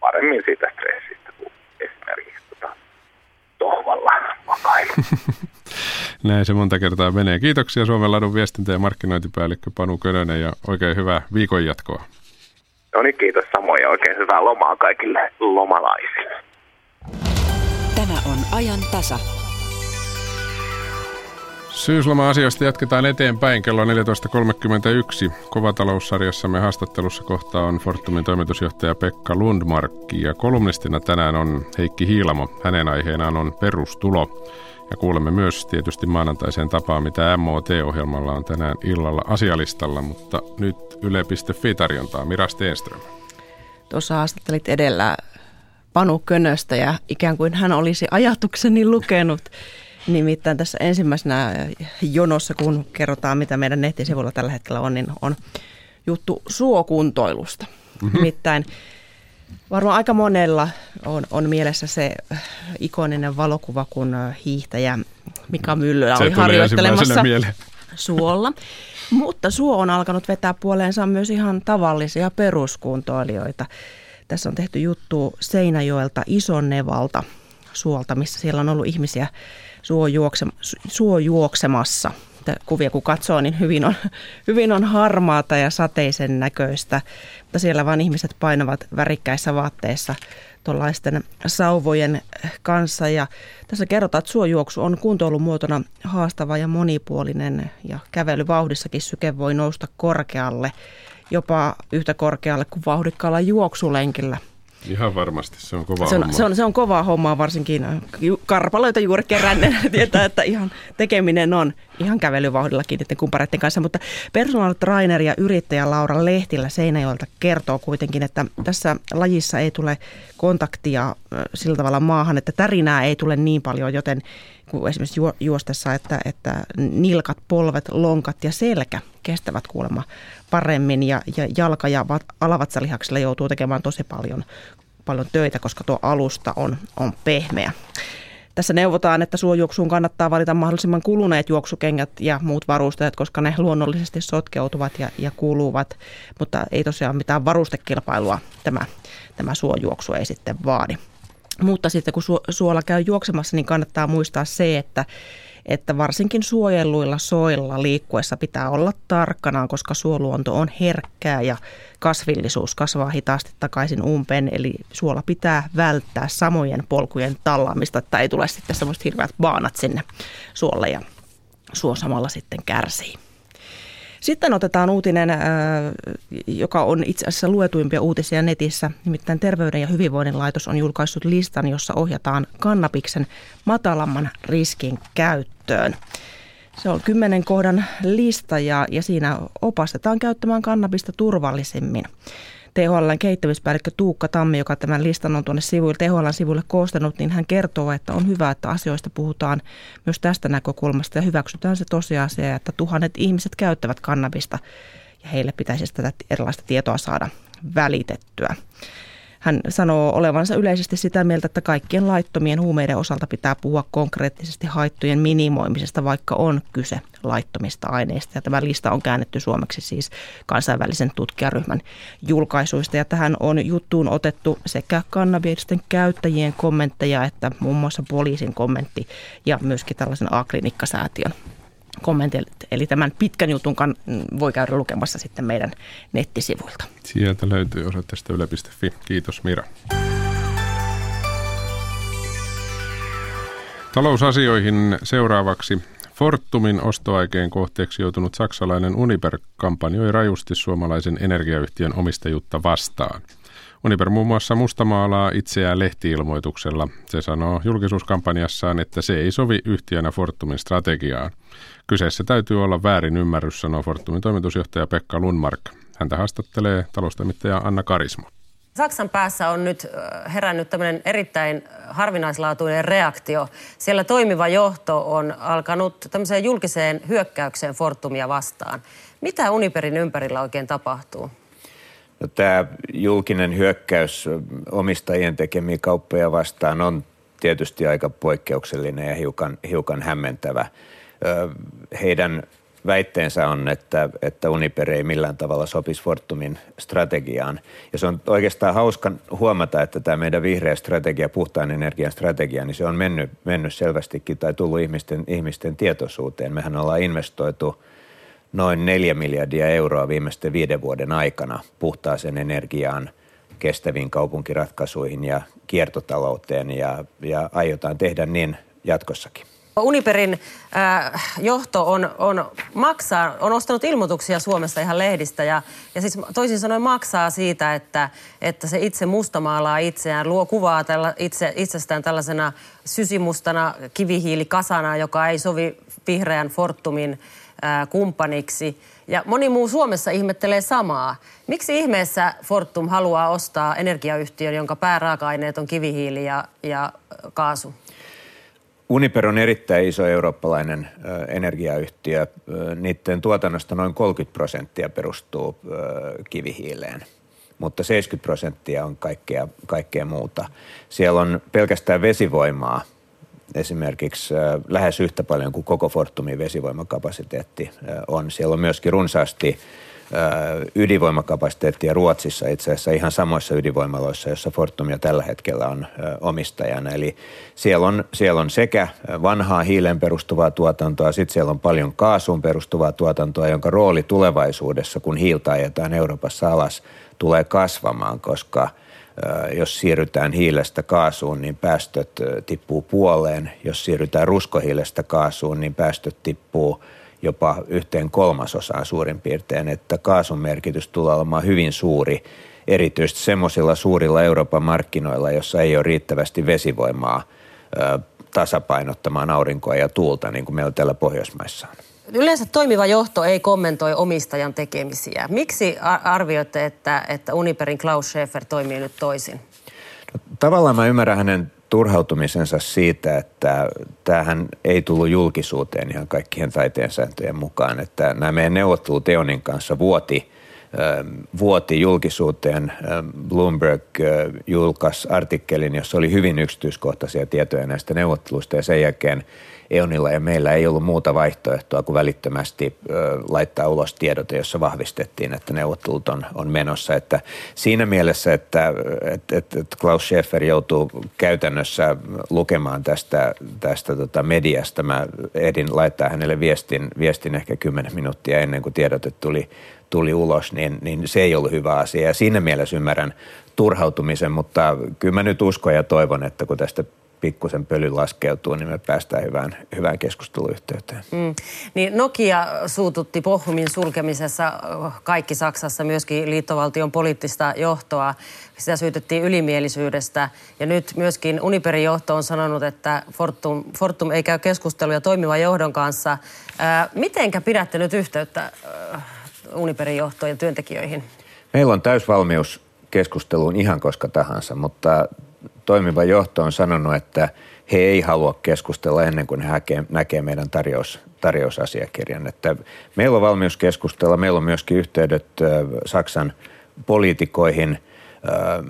paremmin siitä stressistä kuin esimerkiksi tota, tohvalla makailu. Näin se monta kertaa menee. Kiitoksia Suomen ladun viestintä- ja markkinointipäällikkö Panu Könönen ja oikein hyvää viikon jatkoa. No niin, kiitos samoin ja oikein hyvää lomaa kaikille lomalaisille. Tämä on ajan tasa. Syysloma-asioista jatketaan eteenpäin kello 14.31. Kovataloussarjassamme haastattelussa kohta on Fortumin toimitusjohtaja Pekka Lundmarkki ja kolumnistina tänään on Heikki Hiilamo. Hänen aiheenaan on perustulo. Ja kuulemme myös tietysti maanantaiseen tapaan, mitä MOT-ohjelmalla on tänään illalla asialistalla, mutta nyt Yle.fi tarjontaa. Mira Steenström. Tuossa haastattelit edellä Panu Könöstä ja ikään kuin hän olisi ajatukseni lukenut. Nimittäin tässä ensimmäisenä jonossa, kun kerrotaan, mitä meidän nettisivuilla tällä hetkellä on, niin on juttu suokuntoilusta. Mm-hmm. Nimittäin varmaan aika monella on, on mielessä se ikoninen valokuva, kun hiihtäjä Mika Myllylä oli harjoittelemassa suolla. Mutta suo on alkanut vetää puoleensa myös ihan tavallisia peruskuntoilijoita. Tässä on tehty juttu Seinäjoelta Isonnevalta suolta, missä siellä on ollut ihmisiä suojuoksemassa kuvia kun katsoo, niin hyvin on, hyvin on harmaata ja sateisen näköistä. Mutta siellä vaan ihmiset painavat värikkäissä vaatteissa tuollaisten sauvojen kanssa. Ja tässä kerrotaan, että suojuoksu on kuntoilumuotona haastava ja monipuolinen ja kävelyvauhdissakin syke voi nousta korkealle, jopa yhtä korkealle kuin vauhdikkaalla juoksulenkillä – Ihan varmasti, se on kova se on, homma. Se on, se on kova homma, varsinkin karpaloita juuri keränne tietää, että ihan tekeminen on ihan kävelyvauhdillakin niiden kumpareiden kanssa. Mutta personal trainer ja yrittäjä Laura Lehtilä Seinäjoelta kertoo kuitenkin, että tässä lajissa ei tule kontaktia sillä tavalla maahan, että tärinää ei tule niin paljon, joten kuin esimerkiksi juostessa, että, että nilkat, polvet, lonkat ja selkä kestävät kuulemma paremmin ja, ja jalka- ja alavatsallihaksilla joutuu tekemään tosi paljon, paljon töitä, koska tuo alusta on, on pehmeä. Tässä neuvotaan, että suojuoksuun kannattaa valita mahdollisimman kuluneet juoksukengät ja muut varusteet, koska ne luonnollisesti sotkeutuvat ja, ja kuluvat, mutta ei tosiaan mitään varustekilpailua tämä, tämä suojuoksu ei sitten vaadi. Mutta sitten kun suola käy juoksemassa, niin kannattaa muistaa se, että että varsinkin suojelluilla soilla liikkuessa pitää olla tarkkana, koska suoluonto on herkkää ja kasvillisuus kasvaa hitaasti takaisin umpeen. Eli suola pitää välttää samojen polkujen tallaamista, että ei tule sitten semmoiset hirveät baanat sinne suolle ja suo samalla sitten kärsii. Sitten otetaan uutinen, äh, joka on itse asiassa luetuimpia uutisia netissä. Nimittäin Terveyden ja hyvinvoinnin laitos on julkaissut listan, jossa ohjataan kannabiksen matalamman riskin käyttöön. Se on kymmenen kohdan lista ja, ja siinä opastetaan käyttämään kannabista turvallisemmin. THLn kehittämispäällikkö Tuukka Tammi, joka tämän listan on tuonne sivuille, THLn sivuille koostanut, niin hän kertoo, että on hyvä, että asioista puhutaan myös tästä näkökulmasta ja hyväksytään se tosiasia, että tuhannet ihmiset käyttävät kannabista ja heille pitäisi tätä erilaista tietoa saada välitettyä. Hän sanoo olevansa yleisesti sitä mieltä, että kaikkien laittomien huumeiden osalta pitää puhua konkreettisesti haittojen minimoimisesta, vaikka on kyse laittomista aineista. Ja tämä lista on käännetty suomeksi siis kansainvälisen tutkijaryhmän julkaisuista. Ja tähän on juttuun otettu sekä kannabisten käyttäjien kommentteja että muun muassa poliisin kommentti ja myöskin tällaisen A-klinikkasäätiön kommentit. Eli tämän pitkän jutun voi käydä lukemassa sitten meidän nettisivuilta. Sieltä löytyy osoitteesta yle.fi. Kiitos Mira. Talousasioihin seuraavaksi. Fortumin ostoaikeen kohteeksi joutunut saksalainen Uniper kampanjoi rajusti suomalaisen energiayhtiön omistajuutta vastaan. Uniper muun muassa mustamaalaa itseään lehtiilmoituksella. Se sanoo julkisuuskampanjassaan, että se ei sovi yhtiönä Fortumin strategiaan. Kyseessä täytyy olla väärin ymmärrys, sanoo Fortumin toimitusjohtaja Pekka Lundmark. Häntä haastattelee taloustoimittaja Anna Karismo. Saksan päässä on nyt herännyt tämmöinen erittäin harvinaislaatuinen reaktio. Siellä toimiva johto on alkanut tämmöiseen julkiseen hyökkäykseen Fortumia vastaan. Mitä Uniperin ympärillä oikein tapahtuu? No, tämä julkinen hyökkäys omistajien tekemiä kauppoja vastaan on tietysti aika poikkeuksellinen ja hiukan, hiukan hämmentävä – heidän väitteensä on, että, että Uniper ei millään tavalla sopisi Fortumin strategiaan. Ja se on oikeastaan hauska huomata, että tämä meidän vihreä strategia, puhtaan energian strategia, niin se on mennyt, mennyt selvästikin tai tullut ihmisten, ihmisten tietoisuuteen. Mehän ollaan investoitu noin neljä miljardia euroa viimeisten viiden vuoden aikana puhtaaseen energiaan, kestäviin kaupunkiratkaisuihin ja kiertotalouteen ja, ja aiotaan tehdä niin jatkossakin. Uniperin äh, johto on, on, maksaa, on ostanut ilmoituksia Suomessa ihan lehdistä ja, ja siis toisin sanoen maksaa siitä, että, että se itse mustamaalaa itseään, luo kuvaa tällä, itse, itsestään tällaisena sysimustana kivihiilikasana, joka ei sovi vihreän Fortumin äh, kumppaniksi. Ja moni muu Suomessa ihmettelee samaa. Miksi ihmeessä Fortum haluaa ostaa energiayhtiön, jonka pääraaka-aineet on kivihiili ja, ja kaasu? Uniper on erittäin iso eurooppalainen energiayhtiö. Niiden tuotannosta noin 30 prosenttia perustuu kivihiileen, mutta 70 prosenttia on kaikkea, kaikkea muuta. Siellä on pelkästään vesivoimaa esimerkiksi lähes yhtä paljon kuin koko Fortumin vesivoimakapasiteetti on. Siellä on myöskin runsaasti ydinvoimakapasiteettia Ruotsissa itse asiassa ihan samoissa ydinvoimaloissa, joissa Fortumia tällä hetkellä on omistajana. Eli siellä on, siellä on sekä vanhaa hiilen perustuvaa tuotantoa, sitten siellä on paljon kaasuun perustuvaa tuotantoa, jonka rooli tulevaisuudessa, kun hiiltä ajetaan Euroopassa alas, tulee kasvamaan, koska jos siirrytään hiilestä kaasuun, niin päästöt tippuu puoleen. Jos siirrytään ruskohiilestä kaasuun, niin päästöt tippuu jopa yhteen kolmasosaan suurin piirtein, että kaasun merkitys tulee olemaan hyvin suuri, erityisesti semmoisilla suurilla Euroopan markkinoilla, jossa ei ole riittävästi vesivoimaa tasapainottamaan aurinkoa ja tuulta, niin kuin meillä täällä Pohjoismaissa on. Yleensä toimiva johto ei kommentoi omistajan tekemisiä. Miksi arvioitte, että, että Uniperin Klaus Schäfer toimii nyt toisin? No, tavallaan mä ymmärrän hänen turhautumisensa siitä, että tämähän ei tullut julkisuuteen ihan kaikkien taiteen sääntöjen mukaan. Että nämä meidän neuvottelut Eonin kanssa vuoti, vuoti julkisuuteen. Bloomberg julkaisi artikkelin, jossa oli hyvin yksityiskohtaisia tietoja näistä neuvotteluista ja sen jälkeen EONilla ja meillä ei ollut muuta vaihtoehtoa kuin välittömästi laittaa ulos tiedote, jossa vahvistettiin, että neuvottelut on, on menossa. Että siinä mielessä, että, että, että Klaus Schäfer joutuu käytännössä lukemaan tästä, tästä tota mediasta. Mä edin laittaa hänelle viestin, viestin ehkä kymmenen minuuttia ennen kuin tiedote tuli, tuli ulos, niin, niin se ei ollut hyvä asia. Ja siinä mielessä ymmärrän turhautumisen, mutta kyllä mä nyt uskon ja toivon, että kun tästä pikkusen pöly laskeutuu, niin me päästään hyvään, hyvään keskusteluyhteyteen. Mm. Niin Nokia suututti Pohjumin sulkemisessa kaikki Saksassa, myöskin liittovaltion poliittista johtoa. Sitä syytettiin ylimielisyydestä. Ja nyt myöskin Uniperin johto on sanonut, että Fortum, Fortum ei käy keskusteluja toimivan johdon kanssa. Ää, mitenkä pidätte nyt yhteyttä ää, Uniperin johtoon ja työntekijöihin? Meillä on täysvalmius keskusteluun ihan koska tahansa, mutta toimiva johto on sanonut, että he ei halua keskustella ennen kuin he näkee meidän tarjous, tarjousasiakirjan. Että meillä on valmius keskustella, meillä on myöskin yhteydet Saksan poliitikoihin.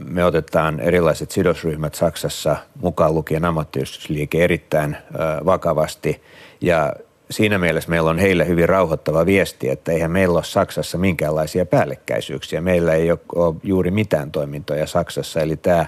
Me otetaan erilaiset sidosryhmät Saksassa mukaan lukien ammattiyhdistysliike erittäin vakavasti ja siinä mielessä meillä on heille hyvin rauhoittava viesti, että eihän meillä ole Saksassa minkäänlaisia päällekkäisyyksiä. Meillä ei ole juuri mitään toimintoja Saksassa, eli tämä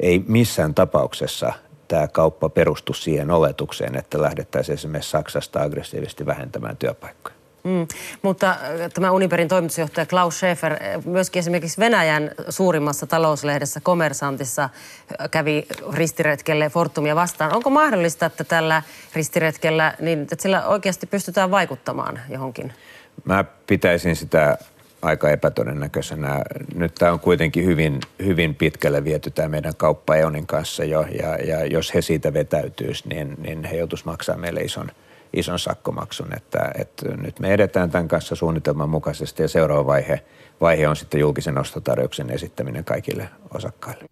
ei missään tapauksessa tämä kauppa perustu siihen oletukseen, että lähdettäisiin esimerkiksi Saksasta aggressiivisesti vähentämään työpaikkoja. Mm, mutta äh, tämä Uniperin toimitusjohtaja Klaus Schäfer äh, myöskin esimerkiksi Venäjän suurimmassa talouslehdessä Komersantissa äh, kävi ristiretkelle Fortumia vastaan. Onko mahdollista, että tällä ristiretkellä, niin että sillä oikeasti pystytään vaikuttamaan johonkin? Mä pitäisin sitä aika epätodennäköisenä. Nyt tämä on kuitenkin hyvin, hyvin pitkälle viety tämä meidän kauppa Eonin kanssa jo, ja, ja jos he siitä vetäytyisi, niin, niin he joutuisi maksaa meille ison, ison sakkomaksun. Että, että nyt me edetään tämän kanssa suunnitelman mukaisesti, ja seuraava vaihe, vaihe on sitten julkisen ostotarjouksen esittäminen kaikille osakkaille.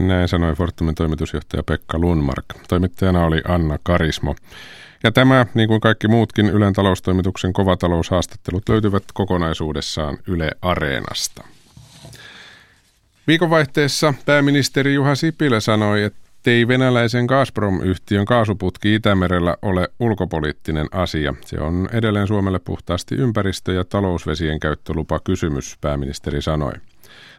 Näin sanoi Fortumin toimitusjohtaja Pekka Lundmark. Toimittajana oli Anna Karismo. Ja tämä, niin kuin kaikki muutkin Ylen taloustoimituksen kovataloushaastattelut löytyvät kokonaisuudessaan Yle Areenasta. Viikonvaihteessa pääministeri Juha Sipilä sanoi, ettei venäläisen Gazprom-yhtiön kaasuputki Itämerellä ole ulkopoliittinen asia. Se on edelleen Suomelle puhtaasti ympäristö- ja talousvesien käyttölupa kysymys, pääministeri sanoi.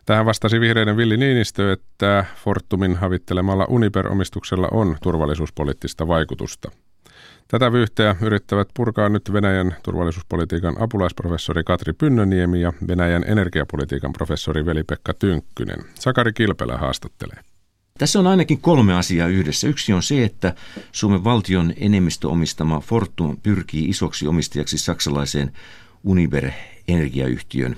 Tähän vastasi vihreiden Villi Niinistö, että Fortumin havittelemalla Uniper-omistuksella on turvallisuuspoliittista vaikutusta. Tätä vyyhteä yrittävät purkaa nyt Venäjän turvallisuuspolitiikan apulaisprofessori Katri Pynnöniemi ja Venäjän energiapolitiikan professori Veli-Pekka Tynkkynen. Sakari Kilpelä haastattelee. Tässä on ainakin kolme asiaa yhdessä. Yksi on se, että Suomen valtion enemmistöomistama Fortum pyrkii isoksi omistajaksi saksalaiseen Uniper-energiayhtiön.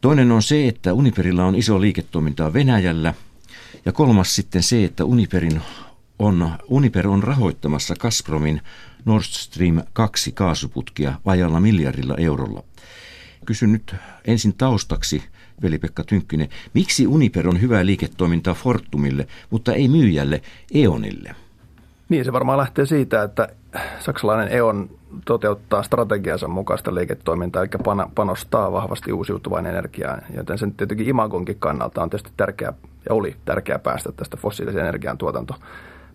Toinen on se, että Uniperilla on iso liiketoimintaa Venäjällä. Ja kolmas sitten se, että Uniperin on, Uniper on rahoittamassa Gazpromin Nord Stream 2 kaasuputkia vajalla miljardilla eurolla. Kysyn nyt ensin taustaksi, veli-Pekka Tynkkynen, miksi Uniper on hyvää liiketoimintaa Fortumille, mutta ei myyjälle Eonille? Niin, se varmaan lähtee siitä, että saksalainen EON toteuttaa strategiansa mukaista liiketoimintaa, eli panostaa vahvasti uusiutuvaan energiaan, joten sen tietenkin imagonkin kannalta on tietysti tärkeää ja oli tärkeää päästä tästä fossiilisen energian tuotanto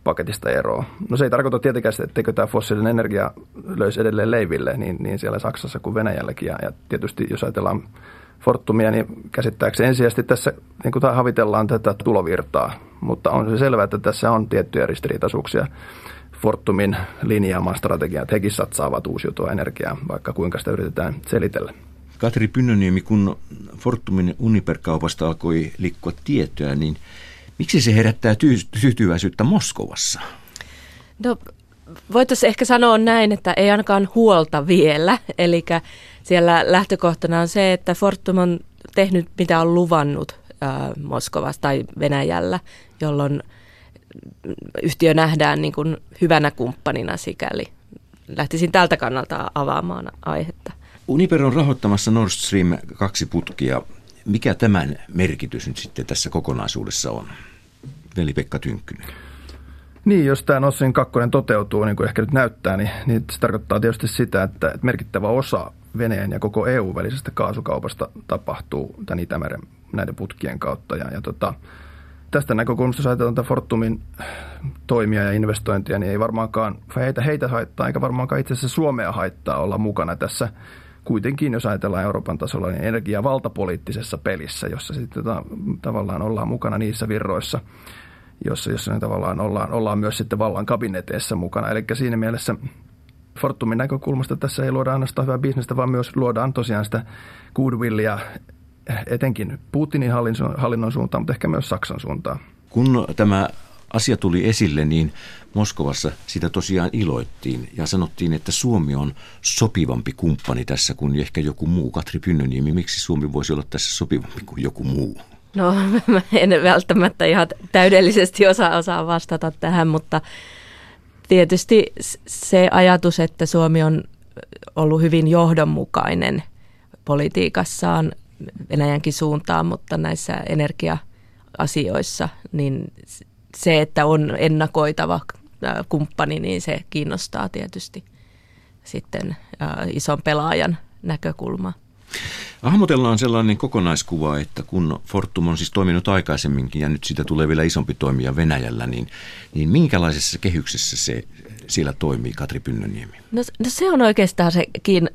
paketista eroa. No se ei tarkoita tietenkään, etteikö tämä fossiilinen energia löysi edelleen leiville niin, niin siellä Saksassa kuin Venäjälläkin. Ja, ja tietysti jos ajatellaan Fortumia, niin käsittääkseni ensisijaisesti tässä niin kuin havitellaan tätä tulovirtaa, mutta on se selvää, että tässä on tiettyjä ristiriitaisuuksia Fortumin linjaamaan strategiaan, että hekin satsaavat uusiutua energiaa, vaikka kuinka sitä yritetään selitellä. Katri Pynnöniemi, kun Fortumin Uniper-kaupasta alkoi liikkua tietoa, niin miksi se herättää tyytyväisyyttä Moskovassa? No, voitaisiin ehkä sanoa näin, että ei ainakaan huolta vielä. Eli siellä lähtökohtana on se, että Fortum on tehnyt mitä on luvannut ää, Moskovassa tai Venäjällä, jolloin yhtiö nähdään niin kuin hyvänä kumppanina sikäli. Lähtisin tältä kannalta avaamaan aihetta. Uniper on rahoittamassa Nord Stream 2 putkia. Mikä tämän merkitys nyt sitten tässä kokonaisuudessa on? Veli-Pekka Tynkkynen. Niin, jos tämä Stream 2 toteutuu, niin kuin ehkä nyt näyttää, niin, niin se tarkoittaa tietysti sitä, että, merkittävä osa Venäjän ja koko EU-välisestä kaasukaupasta tapahtuu tämän Itämeren näiden putkien kautta. Ja, ja tota, tästä näkökulmasta, jos ajatellaan Fortumin toimia ja investointia, niin ei varmaankaan heitä, heitä haittaa, eikä varmaankaan itse asiassa Suomea haittaa olla mukana tässä kuitenkin, jos ajatellaan Euroopan tasolla, niin energiavaltapoliittisessa pelissä, jossa sitten tota, tavallaan ollaan mukana niissä virroissa, jossa, jossa tavallaan ollaan, ollaan myös sitten vallan kabineteissa mukana. Eli siinä mielessä Fortumin näkökulmasta tässä ei luoda ainoastaan hyvää bisnestä, vaan myös luodaan tosiaan sitä goodwillia etenkin Putinin hallinnon suuntaan, mutta ehkä myös Saksan suuntaan. Kun tämä asia tuli esille, niin Moskovassa sitä tosiaan iloittiin ja sanottiin, että Suomi on sopivampi kumppani tässä kuin ehkä joku muu. Katri Pynnöniemi, miksi Suomi voisi olla tässä sopivampi kuin joku muu? No mä en välttämättä ihan täydellisesti osaa, osaa vastata tähän, mutta tietysti se ajatus, että Suomi on ollut hyvin johdonmukainen politiikassaan Venäjänkin suuntaan, mutta näissä energia-asioissa, niin se, että on ennakoitava kumppani, niin se kiinnostaa tietysti sitten ison pelaajan näkökulma. Hahmotellaan sellainen kokonaiskuva, että kun Fortum on siis toiminut aikaisemminkin ja nyt siitä tulee vielä isompi toimija Venäjällä, niin, niin minkälaisessa kehyksessä se siellä toimii, Katri Pynnöniemi? No, no se on oikeastaan se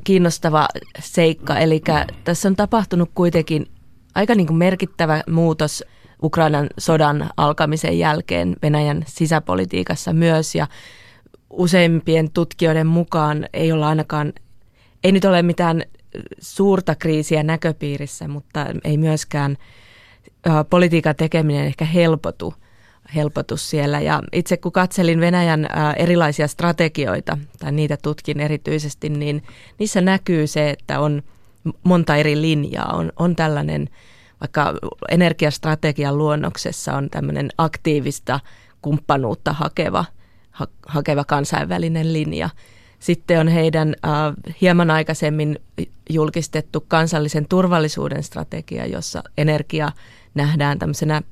kiinnostava seikka, eli tässä on tapahtunut kuitenkin aika niin kuin merkittävä muutos Ukrainan sodan alkamisen jälkeen Venäjän sisäpolitiikassa myös ja useimpien tutkijoiden mukaan ei olla ainakaan, ei nyt ole mitään suurta kriisiä näköpiirissä, mutta ei myöskään politiikan tekeminen ehkä helpotu, helpotu siellä. Ja itse kun katselin Venäjän erilaisia strategioita, tai niitä tutkin erityisesti, niin niissä näkyy se, että on monta eri linjaa. On, on tällainen, vaikka energiastrategian luonnoksessa on tämmöinen aktiivista kumppanuutta hakeva, ha, hakeva kansainvälinen linja – sitten on heidän äh, hieman aikaisemmin julkistettu kansallisen turvallisuuden strategia, jossa energia nähdään tämmöisenä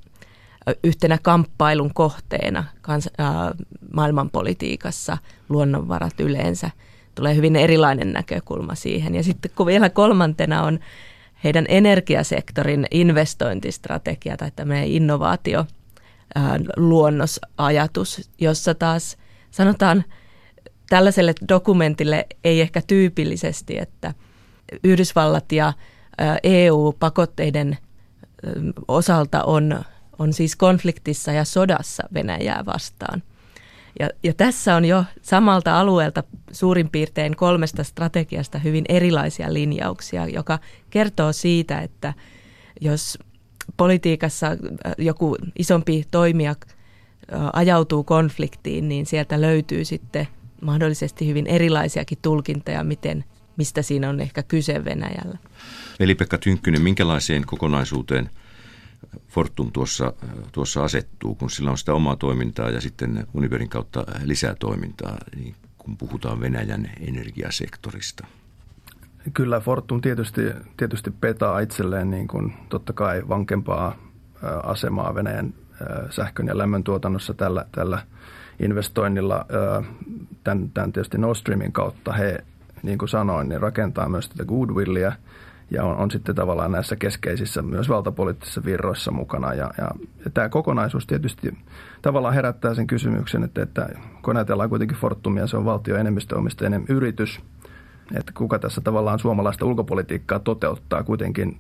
yhtenä kamppailun kohteena kans, äh, maailmanpolitiikassa, luonnonvarat yleensä. Tulee hyvin erilainen näkökulma siihen. Ja sitten kun vielä kolmantena on heidän energiasektorin investointistrategia tai tämmöinen innovaatio, luonnosajatus, jossa taas sanotaan – tällaiselle dokumentille ei ehkä tyypillisesti, että Yhdysvallat ja EU-pakotteiden osalta on, on siis konfliktissa ja sodassa Venäjää vastaan. Ja, ja tässä on jo samalta alueelta suurin piirtein kolmesta strategiasta hyvin erilaisia linjauksia, joka kertoo siitä, että jos politiikassa joku isompi toimija ajautuu konfliktiin, niin sieltä löytyy sitten mahdollisesti hyvin erilaisiakin tulkintoja, miten, mistä siinä on ehkä kyse Venäjällä. Veli-Pekka Tynkkynen, minkälaiseen kokonaisuuteen Fortum tuossa, tuossa asettuu, kun sillä on sitä omaa toimintaa ja sitten Univerin kautta lisää toimintaa, niin kun puhutaan Venäjän energiasektorista? Kyllä Fortum tietysti, tietysti petaa itselleen niin kuin totta kai vankempaa asemaa Venäjän sähkön ja lämmön tuotannossa tällä, tällä investoinnilla tämän, tämän tietysti Nord Streamin kautta he, niin kuin sanoin, niin rakentaa myös tätä goodwillia ja on, on sitten tavallaan näissä keskeisissä myös valtapoliittisissa virroissa mukana. Ja, ja, ja tämä kokonaisuus tietysti tavallaan herättää sen kysymyksen, että, että kun ajatellaan kuitenkin Fortumia, se on valtio enemmistöomisteinen yritys, että kuka tässä tavallaan suomalaista ulkopolitiikkaa toteuttaa kuitenkin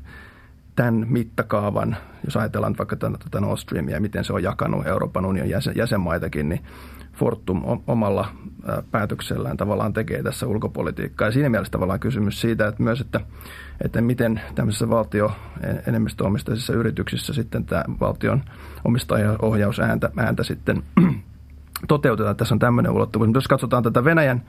tämän mittakaavan, jos ajatellaan vaikka tätä Nord Streamia, miten se on jakanut Euroopan unionin jäsen, jäsenmaitakin, niin Fortum omalla päätöksellään tavallaan tekee tässä ulkopolitiikkaa. Ja siinä mielessä tavallaan kysymys siitä, että myös, että, että miten tämmöisissä valtio enemmistöomistaisissa yrityksissä sitten tämä valtion omistajaohjaus ääntä, ääntä sitten toteutetaan. Tässä on tämmöinen ulottuvuus. Mutta jos katsotaan tätä Venäjän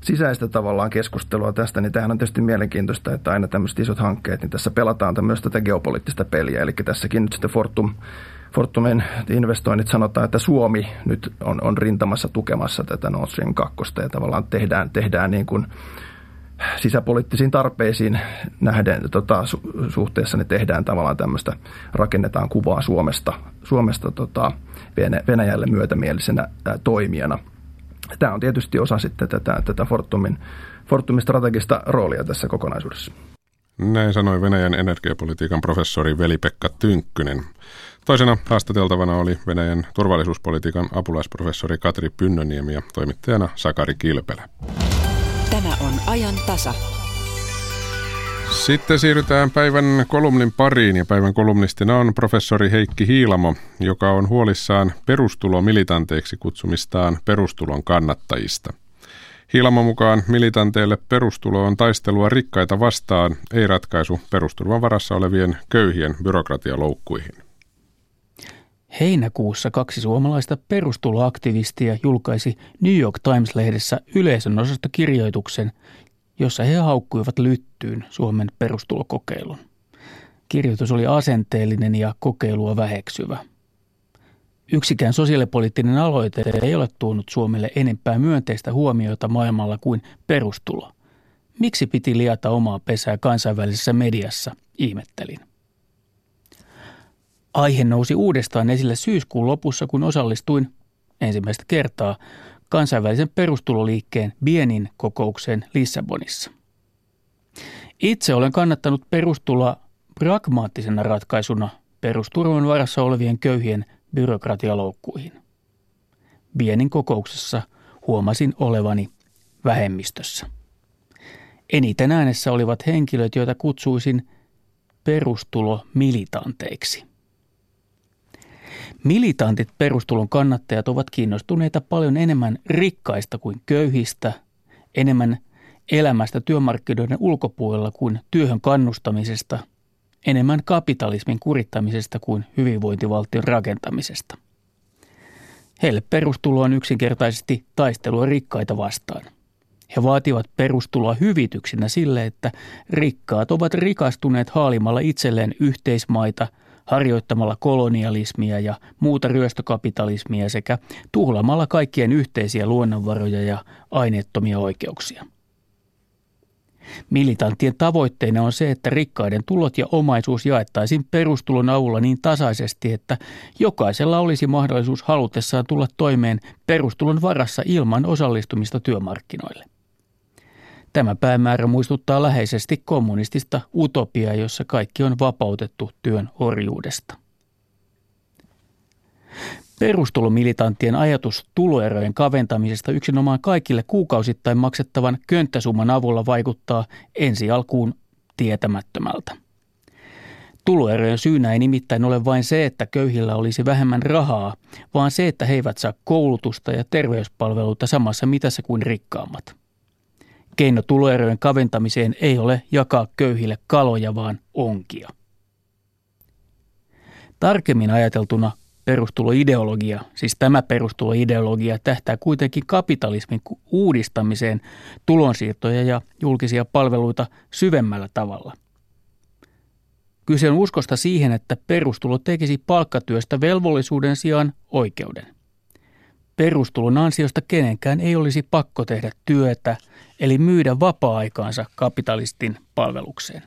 sisäistä tavallaan keskustelua tästä, niin tämähän on tietysti mielenkiintoista, että aina tämmöiset isot hankkeet, niin tässä pelataan tämmöistä tätä geopoliittista peliä. Eli tässäkin nyt sitten Fortum Fortumin investoinnit sanotaan, että Suomi nyt on, on rintamassa tukemassa tätä Nord Stream 2 ja tavallaan tehdään, tehdään niin kuin sisäpoliittisiin tarpeisiin nähden tota, su, suhteessa ne tehdään tavallaan tämmöistä, rakennetaan kuvaa Suomesta, Suomesta tota, Venäjälle myötämielisenä ää, toimijana. Tämä on tietysti osa sitten tätä, tätä Fortumin, Fortumin strategista roolia tässä kokonaisuudessa. Näin sanoi Venäjän energiapolitiikan professori Veli-Pekka Tynkkynen. Toisena haastateltavana oli Venäjän turvallisuuspolitiikan apulaisprofessori Katri Pynnöniemi ja toimittajana Sakari Kilpelä. Tämä on ajan tasa. Sitten siirrytään päivän kolumnin pariin ja päivän kolumnistina on professori Heikki Hiilamo, joka on huolissaan perustulomilitanteiksi kutsumistaan perustulon kannattajista. Hiilamo mukaan militanteille perustulo on taistelua rikkaita vastaan, ei ratkaisu perusturvan varassa olevien köyhien byrokratialoukkuihin. Heinäkuussa kaksi suomalaista perustuloaktivistia julkaisi New York Times-lehdessä yleisön osasta kirjoituksen, jossa he haukkuivat lyttyyn Suomen perustulokokeilun. Kirjoitus oli asenteellinen ja kokeilua väheksyvä. Yksikään sosiaalipoliittinen aloite ei ole tuonut Suomelle enempää myönteistä huomiota maailmalla kuin perustulo. Miksi piti liata omaa pesää kansainvälisessä mediassa, ihmettelin. Aihe nousi uudestaan esille syyskuun lopussa, kun osallistuin ensimmäistä kertaa kansainvälisen perustuloliikkeen Bienin kokoukseen Lissabonissa. Itse olen kannattanut perustuloa pragmaattisena ratkaisuna perusturvan varassa olevien köyhien byrokratialoukkuihin. Bienin kokouksessa huomasin olevani vähemmistössä. Eniten äänessä olivat henkilöt, joita kutsuisin perustulomilitanteiksi. Militantit perustulon kannattajat ovat kiinnostuneita paljon enemmän rikkaista kuin köyhistä, enemmän elämästä työmarkkinoiden ulkopuolella kuin työhön kannustamisesta, enemmän kapitalismin kurittamisesta kuin hyvinvointivaltion rakentamisesta. Heille perustulo on yksinkertaisesti taistelua rikkaita vastaan. He vaativat perustuloa hyvityksinä sille, että rikkaat ovat rikastuneet haalimalla itselleen yhteismaita – harjoittamalla kolonialismia ja muuta ryöstökapitalismia sekä tuhlamalla kaikkien yhteisiä luonnonvaroja ja aineettomia oikeuksia. Militanttien tavoitteena on se, että rikkaiden tulot ja omaisuus jaettaisiin perustulon avulla niin tasaisesti, että jokaisella olisi mahdollisuus halutessaan tulla toimeen perustulon varassa ilman osallistumista työmarkkinoille. Tämä päämäärä muistuttaa läheisesti kommunistista utopiaa, jossa kaikki on vapautettu työn orjuudesta. Perustulomilitanttien ajatus tuloerojen kaventamisesta yksinomaan kaikille kuukausittain maksettavan könttäsumman avulla vaikuttaa ensi alkuun tietämättömältä. Tuloerojen syynä ei nimittäin ole vain se, että köyhillä olisi vähemmän rahaa, vaan se, että he eivät saa koulutusta ja terveyspalveluita samassa mitassa kuin rikkaammat – Keino tuloerojen kaventamiseen ei ole jakaa köyhille kaloja, vaan onkia. Tarkemmin ajateltuna perustuloideologia, siis tämä perustuloideologia tähtää kuitenkin kapitalismin uudistamiseen tulonsiirtoja ja julkisia palveluita syvemmällä tavalla. Kyse on uskosta siihen, että perustulo tekisi palkkatyöstä velvollisuuden sijaan oikeuden. Perustulon ansiosta kenenkään ei olisi pakko tehdä työtä – eli myydä vapaa-aikaansa kapitalistin palvelukseen.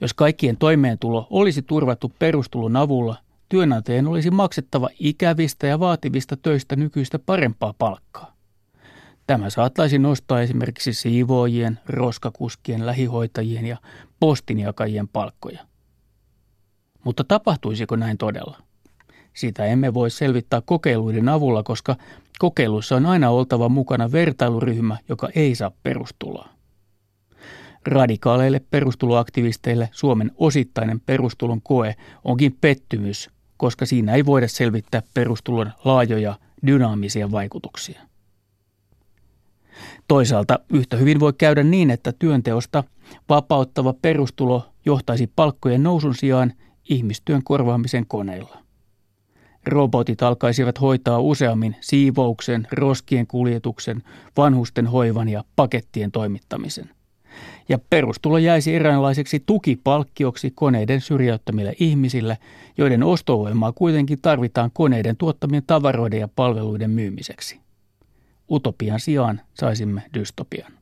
Jos kaikkien toimeentulo olisi turvattu perustulon avulla, työnantajan olisi maksettava ikävistä ja vaativista töistä nykyistä parempaa palkkaa. Tämä saattaisi nostaa esimerkiksi siivoojien, roskakuskien, lähihoitajien ja postinjakajien palkkoja. Mutta tapahtuisiko näin todella? Sitä emme voi selvittää kokeiluiden avulla, koska kokeiluissa on aina oltava mukana vertailuryhmä, joka ei saa perustuloa. Radikaaleille perustuloaktivisteille Suomen osittainen perustulon koe onkin pettymys, koska siinä ei voida selvittää perustulon laajoja dynaamisia vaikutuksia. Toisaalta yhtä hyvin voi käydä niin, että työnteosta vapauttava perustulo johtaisi palkkojen nousun sijaan ihmistyön korvaamisen koneilla. Robotit alkaisivat hoitaa useammin siivouksen, roskien kuljetuksen, vanhusten hoivan ja pakettien toimittamisen. Ja perustulo jäisi eräänlaiseksi tukipalkkioksi koneiden syrjäyttämille ihmisille, joiden ostovoimaa kuitenkin tarvitaan koneiden tuottamien tavaroiden ja palveluiden myymiseksi. Utopian sijaan saisimme dystopian.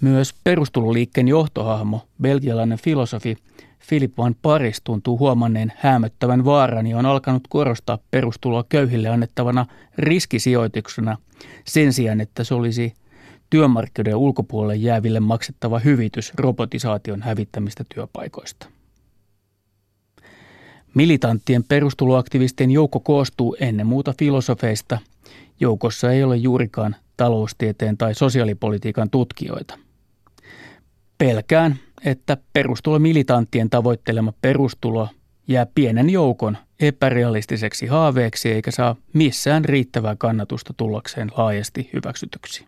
Myös perustuloliikkeen johtohahmo, belgialainen filosofi Philip van Paris tuntuu huomanneen häämöttävän vaaran ja on alkanut korostaa perustuloa köyhille annettavana riskisijoituksena sen sijaan, että se olisi työmarkkinoiden ulkopuolelle jääville maksettava hyvitys robotisaation hävittämistä työpaikoista. Militanttien perustuloaktivistien joukko koostuu ennen muuta filosofeista. Joukossa ei ole juurikaan taloustieteen tai sosiaalipolitiikan tutkijoita. Pelkään, että perustulomilitanttien tavoittelema perustulo jää pienen joukon epärealistiseksi haaveeksi eikä saa missään riittävää kannatusta tullakseen laajasti hyväksytyksi.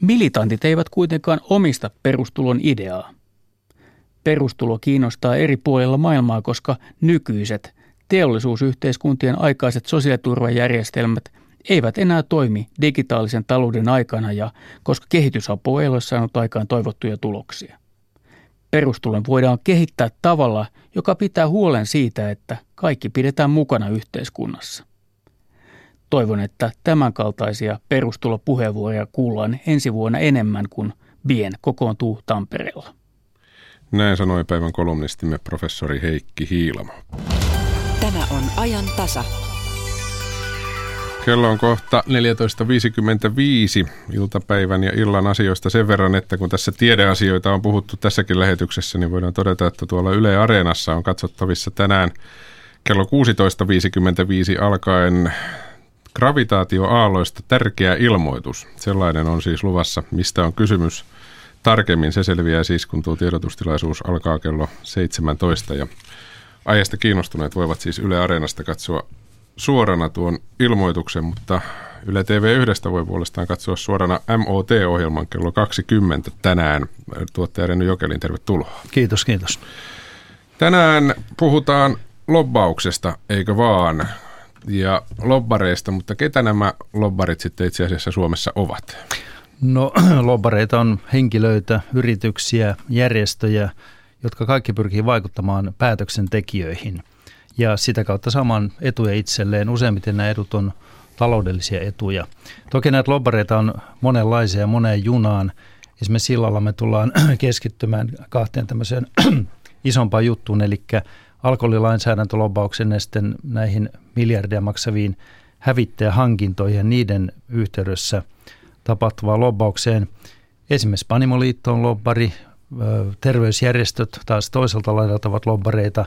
Militantit eivät kuitenkaan omista perustulon ideaa. Perustulo kiinnostaa eri puolilla maailmaa, koska nykyiset teollisuusyhteiskuntien aikaiset sosiaaliturvajärjestelmät eivät enää toimi digitaalisen talouden aikana ja koska kehitysapu ei ole saanut aikaan toivottuja tuloksia. Perustulon voidaan kehittää tavalla, joka pitää huolen siitä, että kaikki pidetään mukana yhteiskunnassa. Toivon, että tämänkaltaisia perustulopuheenvuoroja kuullaan ensi vuonna enemmän kuin Bien kokoontuu Tampereella. Näin sanoi päivän kolumnistimme professori Heikki Hiilamo. Tämä on ajan tasa. Kello on kohta 14.55 iltapäivän ja illan asioista sen verran, että kun tässä tiedeasioita on puhuttu tässäkin lähetyksessä, niin voidaan todeta, että tuolla Yle Areenassa on katsottavissa tänään kello 16.55 alkaen gravitaatioaalloista tärkeä ilmoitus. Sellainen on siis luvassa, mistä on kysymys tarkemmin. Se selviää siis, kun tuo tiedotustilaisuus alkaa kello 17 ja aiheesta kiinnostuneet voivat siis Yle Areenasta katsoa suorana tuon ilmoituksen, mutta Yle TV1 voi puolestaan katsoa suorana MOT-ohjelman kello 20 tänään. Tuottaja Renny Jokelin, tervetuloa. Kiitos, kiitos. Tänään puhutaan lobbauksesta, eikö vaan? Ja lobbareista, mutta ketä nämä lobbarit sitten itse asiassa Suomessa ovat? No lobbareita on henkilöitä, yrityksiä, järjestöjä, jotka kaikki pyrkii vaikuttamaan päätöksentekijöihin ja sitä kautta saamaan etuja itselleen. Useimmiten nämä edut on taloudellisia etuja. Toki näitä lobbareita on monenlaisia moneen junaan. Esimerkiksi sillalla me tullaan keskittymään kahteen tämmöiseen isompaan juttuun, eli alkoholilainsäädäntölobbauksen ja sitten näihin miljardia maksaviin hävittäjähankintoihin ja niiden yhteydessä tapahtuvaan lobbaukseen. Esimerkiksi Panimoliitto on lobbari, terveysjärjestöt taas toiselta laidalta ovat lobbareita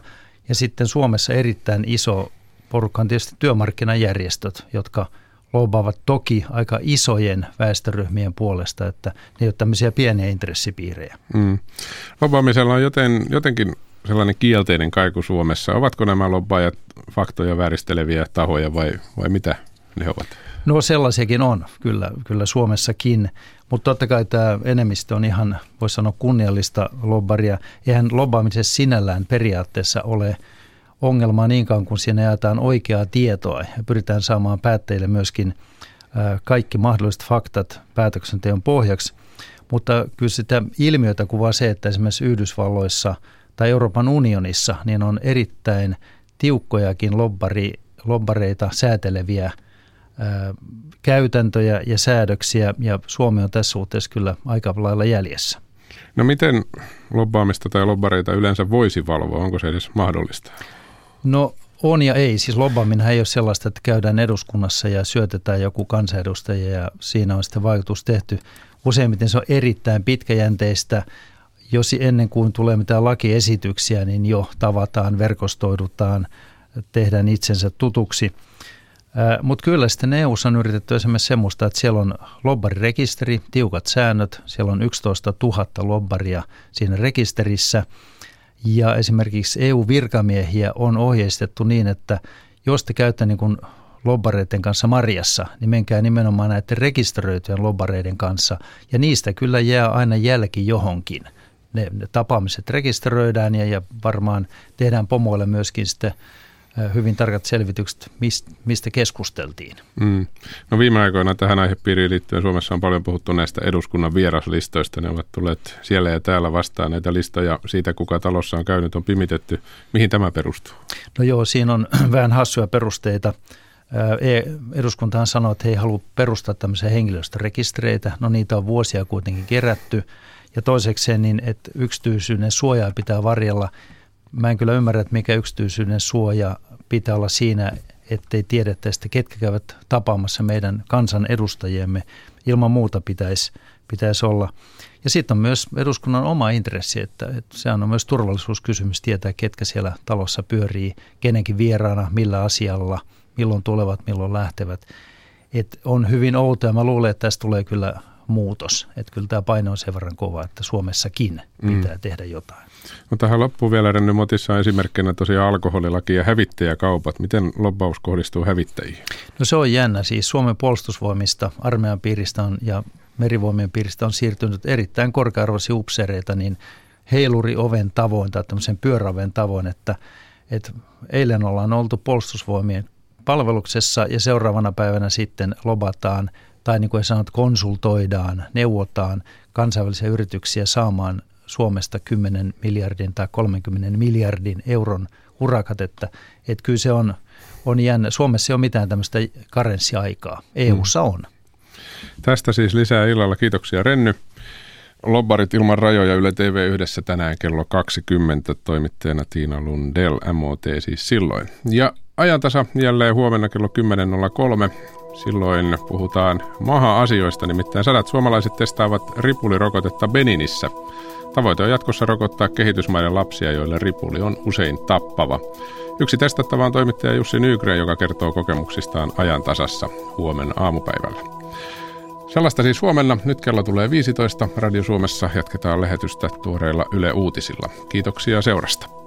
ja sitten Suomessa erittäin iso porukka on tietysti työmarkkinajärjestöt, jotka lobbaavat toki aika isojen väestöryhmien puolesta, että ne ole tämmöisiä pieniä intressipiirejä. Mm. Lobbaamisella on joten, jotenkin sellainen kielteinen kaiku Suomessa. Ovatko nämä lobbaajat faktoja vääristeleviä tahoja vai, vai mitä ne ovat? No sellaisiakin on, kyllä, kyllä Suomessakin. Mutta totta kai tämä enemmistö on ihan, voisi sanoa, kunniallista lobbaria. Eihän lobbaamisessa sinällään periaatteessa ole ongelmaa niinkaan, kun siinä jaetaan oikeaa tietoa ja pyritään saamaan päättäjille myöskin kaikki mahdolliset faktat päätöksenteon pohjaksi. Mutta kyllä sitä ilmiötä kuvaa se, että esimerkiksi Yhdysvalloissa tai Euroopan unionissa niin on erittäin tiukkojakin lobbari, lobbareita sääteleviä – käytäntöjä ja säädöksiä ja Suomi on tässä suhteessa kyllä aika lailla jäljessä. No miten lobbaamista tai lobbareita yleensä voisi valvoa? Onko se edes mahdollista? No On ja ei. Siis lobbaaminen ei ole sellaista, että käydään eduskunnassa ja syötetään joku kansanedustaja ja siinä on sitten vaikutus tehty. Useimmiten se on erittäin pitkäjänteistä. Jos ennen kuin tulee mitään lakiesityksiä, niin jo tavataan, verkostoidutaan, tehdään itsensä tutuksi. Mutta kyllä sitten eu on yritetty esimerkiksi semmoista, että siellä on lobbarirekisteri, tiukat säännöt, siellä on 11 000 lobbaria siinä rekisterissä – ja esimerkiksi EU-virkamiehiä on ohjeistettu niin, että jos te käytte niin kuin lobbareiden kanssa Marjassa, niin menkää nimenomaan näiden rekisteröityjen lobbareiden kanssa. Ja niistä kyllä jää aina jälki johonkin. Ne, ne tapaamiset rekisteröidään ja, ja varmaan tehdään pomoille myöskin sitten hyvin tarkat selvitykset, mistä keskusteltiin. Mm. No viime aikoina tähän aihepiiriin liittyen Suomessa on paljon puhuttu näistä eduskunnan vieraslistoista. Ne ovat tulleet siellä ja täällä vastaan näitä listoja siitä, kuka talossa on käynyt, on pimitetty. Mihin tämä perustuu? No joo, siinä on vähän hassuja perusteita. E, eduskuntahan sanoo, että he ei halua perustaa tämmöisiä henkilöstörekistereitä. No niitä on vuosia kuitenkin kerätty. Ja toisekseen, niin, että yksityisyyden suojaa pitää varjella – Mä en kyllä ymmärrä, että mikä yksityisyyden suoja pitää olla siinä, ettei tiedettäisi, ketkä käyvät tapaamassa meidän kansan edustajiemme. Ilman muuta pitäisi, pitäisi olla. Ja sitten on myös eduskunnan oma intressi, että, että se on myös turvallisuuskysymys tietää, ketkä siellä talossa pyörii, kenenkin vieraana, millä asialla, milloin tulevat, milloin lähtevät. Et on hyvin outoa ja mä luulen, että tästä tulee kyllä muutos. Että kyllä tämä paine on sen verran kova, että Suomessakin pitää mm. tehdä jotain. No tähän loppuun vielä Renny Motissa esimerkkinä tosiaan alkoholilaki ja hävittäjäkaupat. Miten lobbaus kohdistuu hävittäjiin? No se on jännä. Siis Suomen puolustusvoimista, armeijan piiristä on, ja merivoimien piiristä on siirtynyt erittäin korkearvoisia upseereita niin heiluri oven tavoin tai tämmöisen pyöräoven tavoin, että, että eilen ollaan oltu puolustusvoimien palveluksessa ja seuraavana päivänä sitten lobataan tai niin kuin sanot, konsultoidaan, neuvotaan kansainvälisiä yrityksiä saamaan Suomesta 10 miljardin tai 30 miljardin euron urakat, että, että kyllä se on, on jännä. Suomessa ei ole mitään tämmöistä karenssiaikaa. EUssa on. Tästä siis lisää illalla. Kiitoksia Renny. Lobbarit ilman rajoja Yle TV yhdessä tänään kello 20 toimittajana Tiina Lundell, MOT siis silloin. Ja ajantasa jälleen huomenna kello 10.03. Silloin puhutaan maha-asioista, nimittäin sadat suomalaiset testaavat ripulirokotetta Beninissä. Tavoite on jatkossa rokottaa kehitysmaiden lapsia, joille ripuli on usein tappava. Yksi testattava on toimittaja Jussi Nygren, joka kertoo kokemuksistaan ajan tasassa huomenna aamupäivällä. Sellaista siis huomenna. Nyt kello tulee 15. Radio Suomessa jatketaan lähetystä tuoreilla Yle Uutisilla. Kiitoksia seurasta.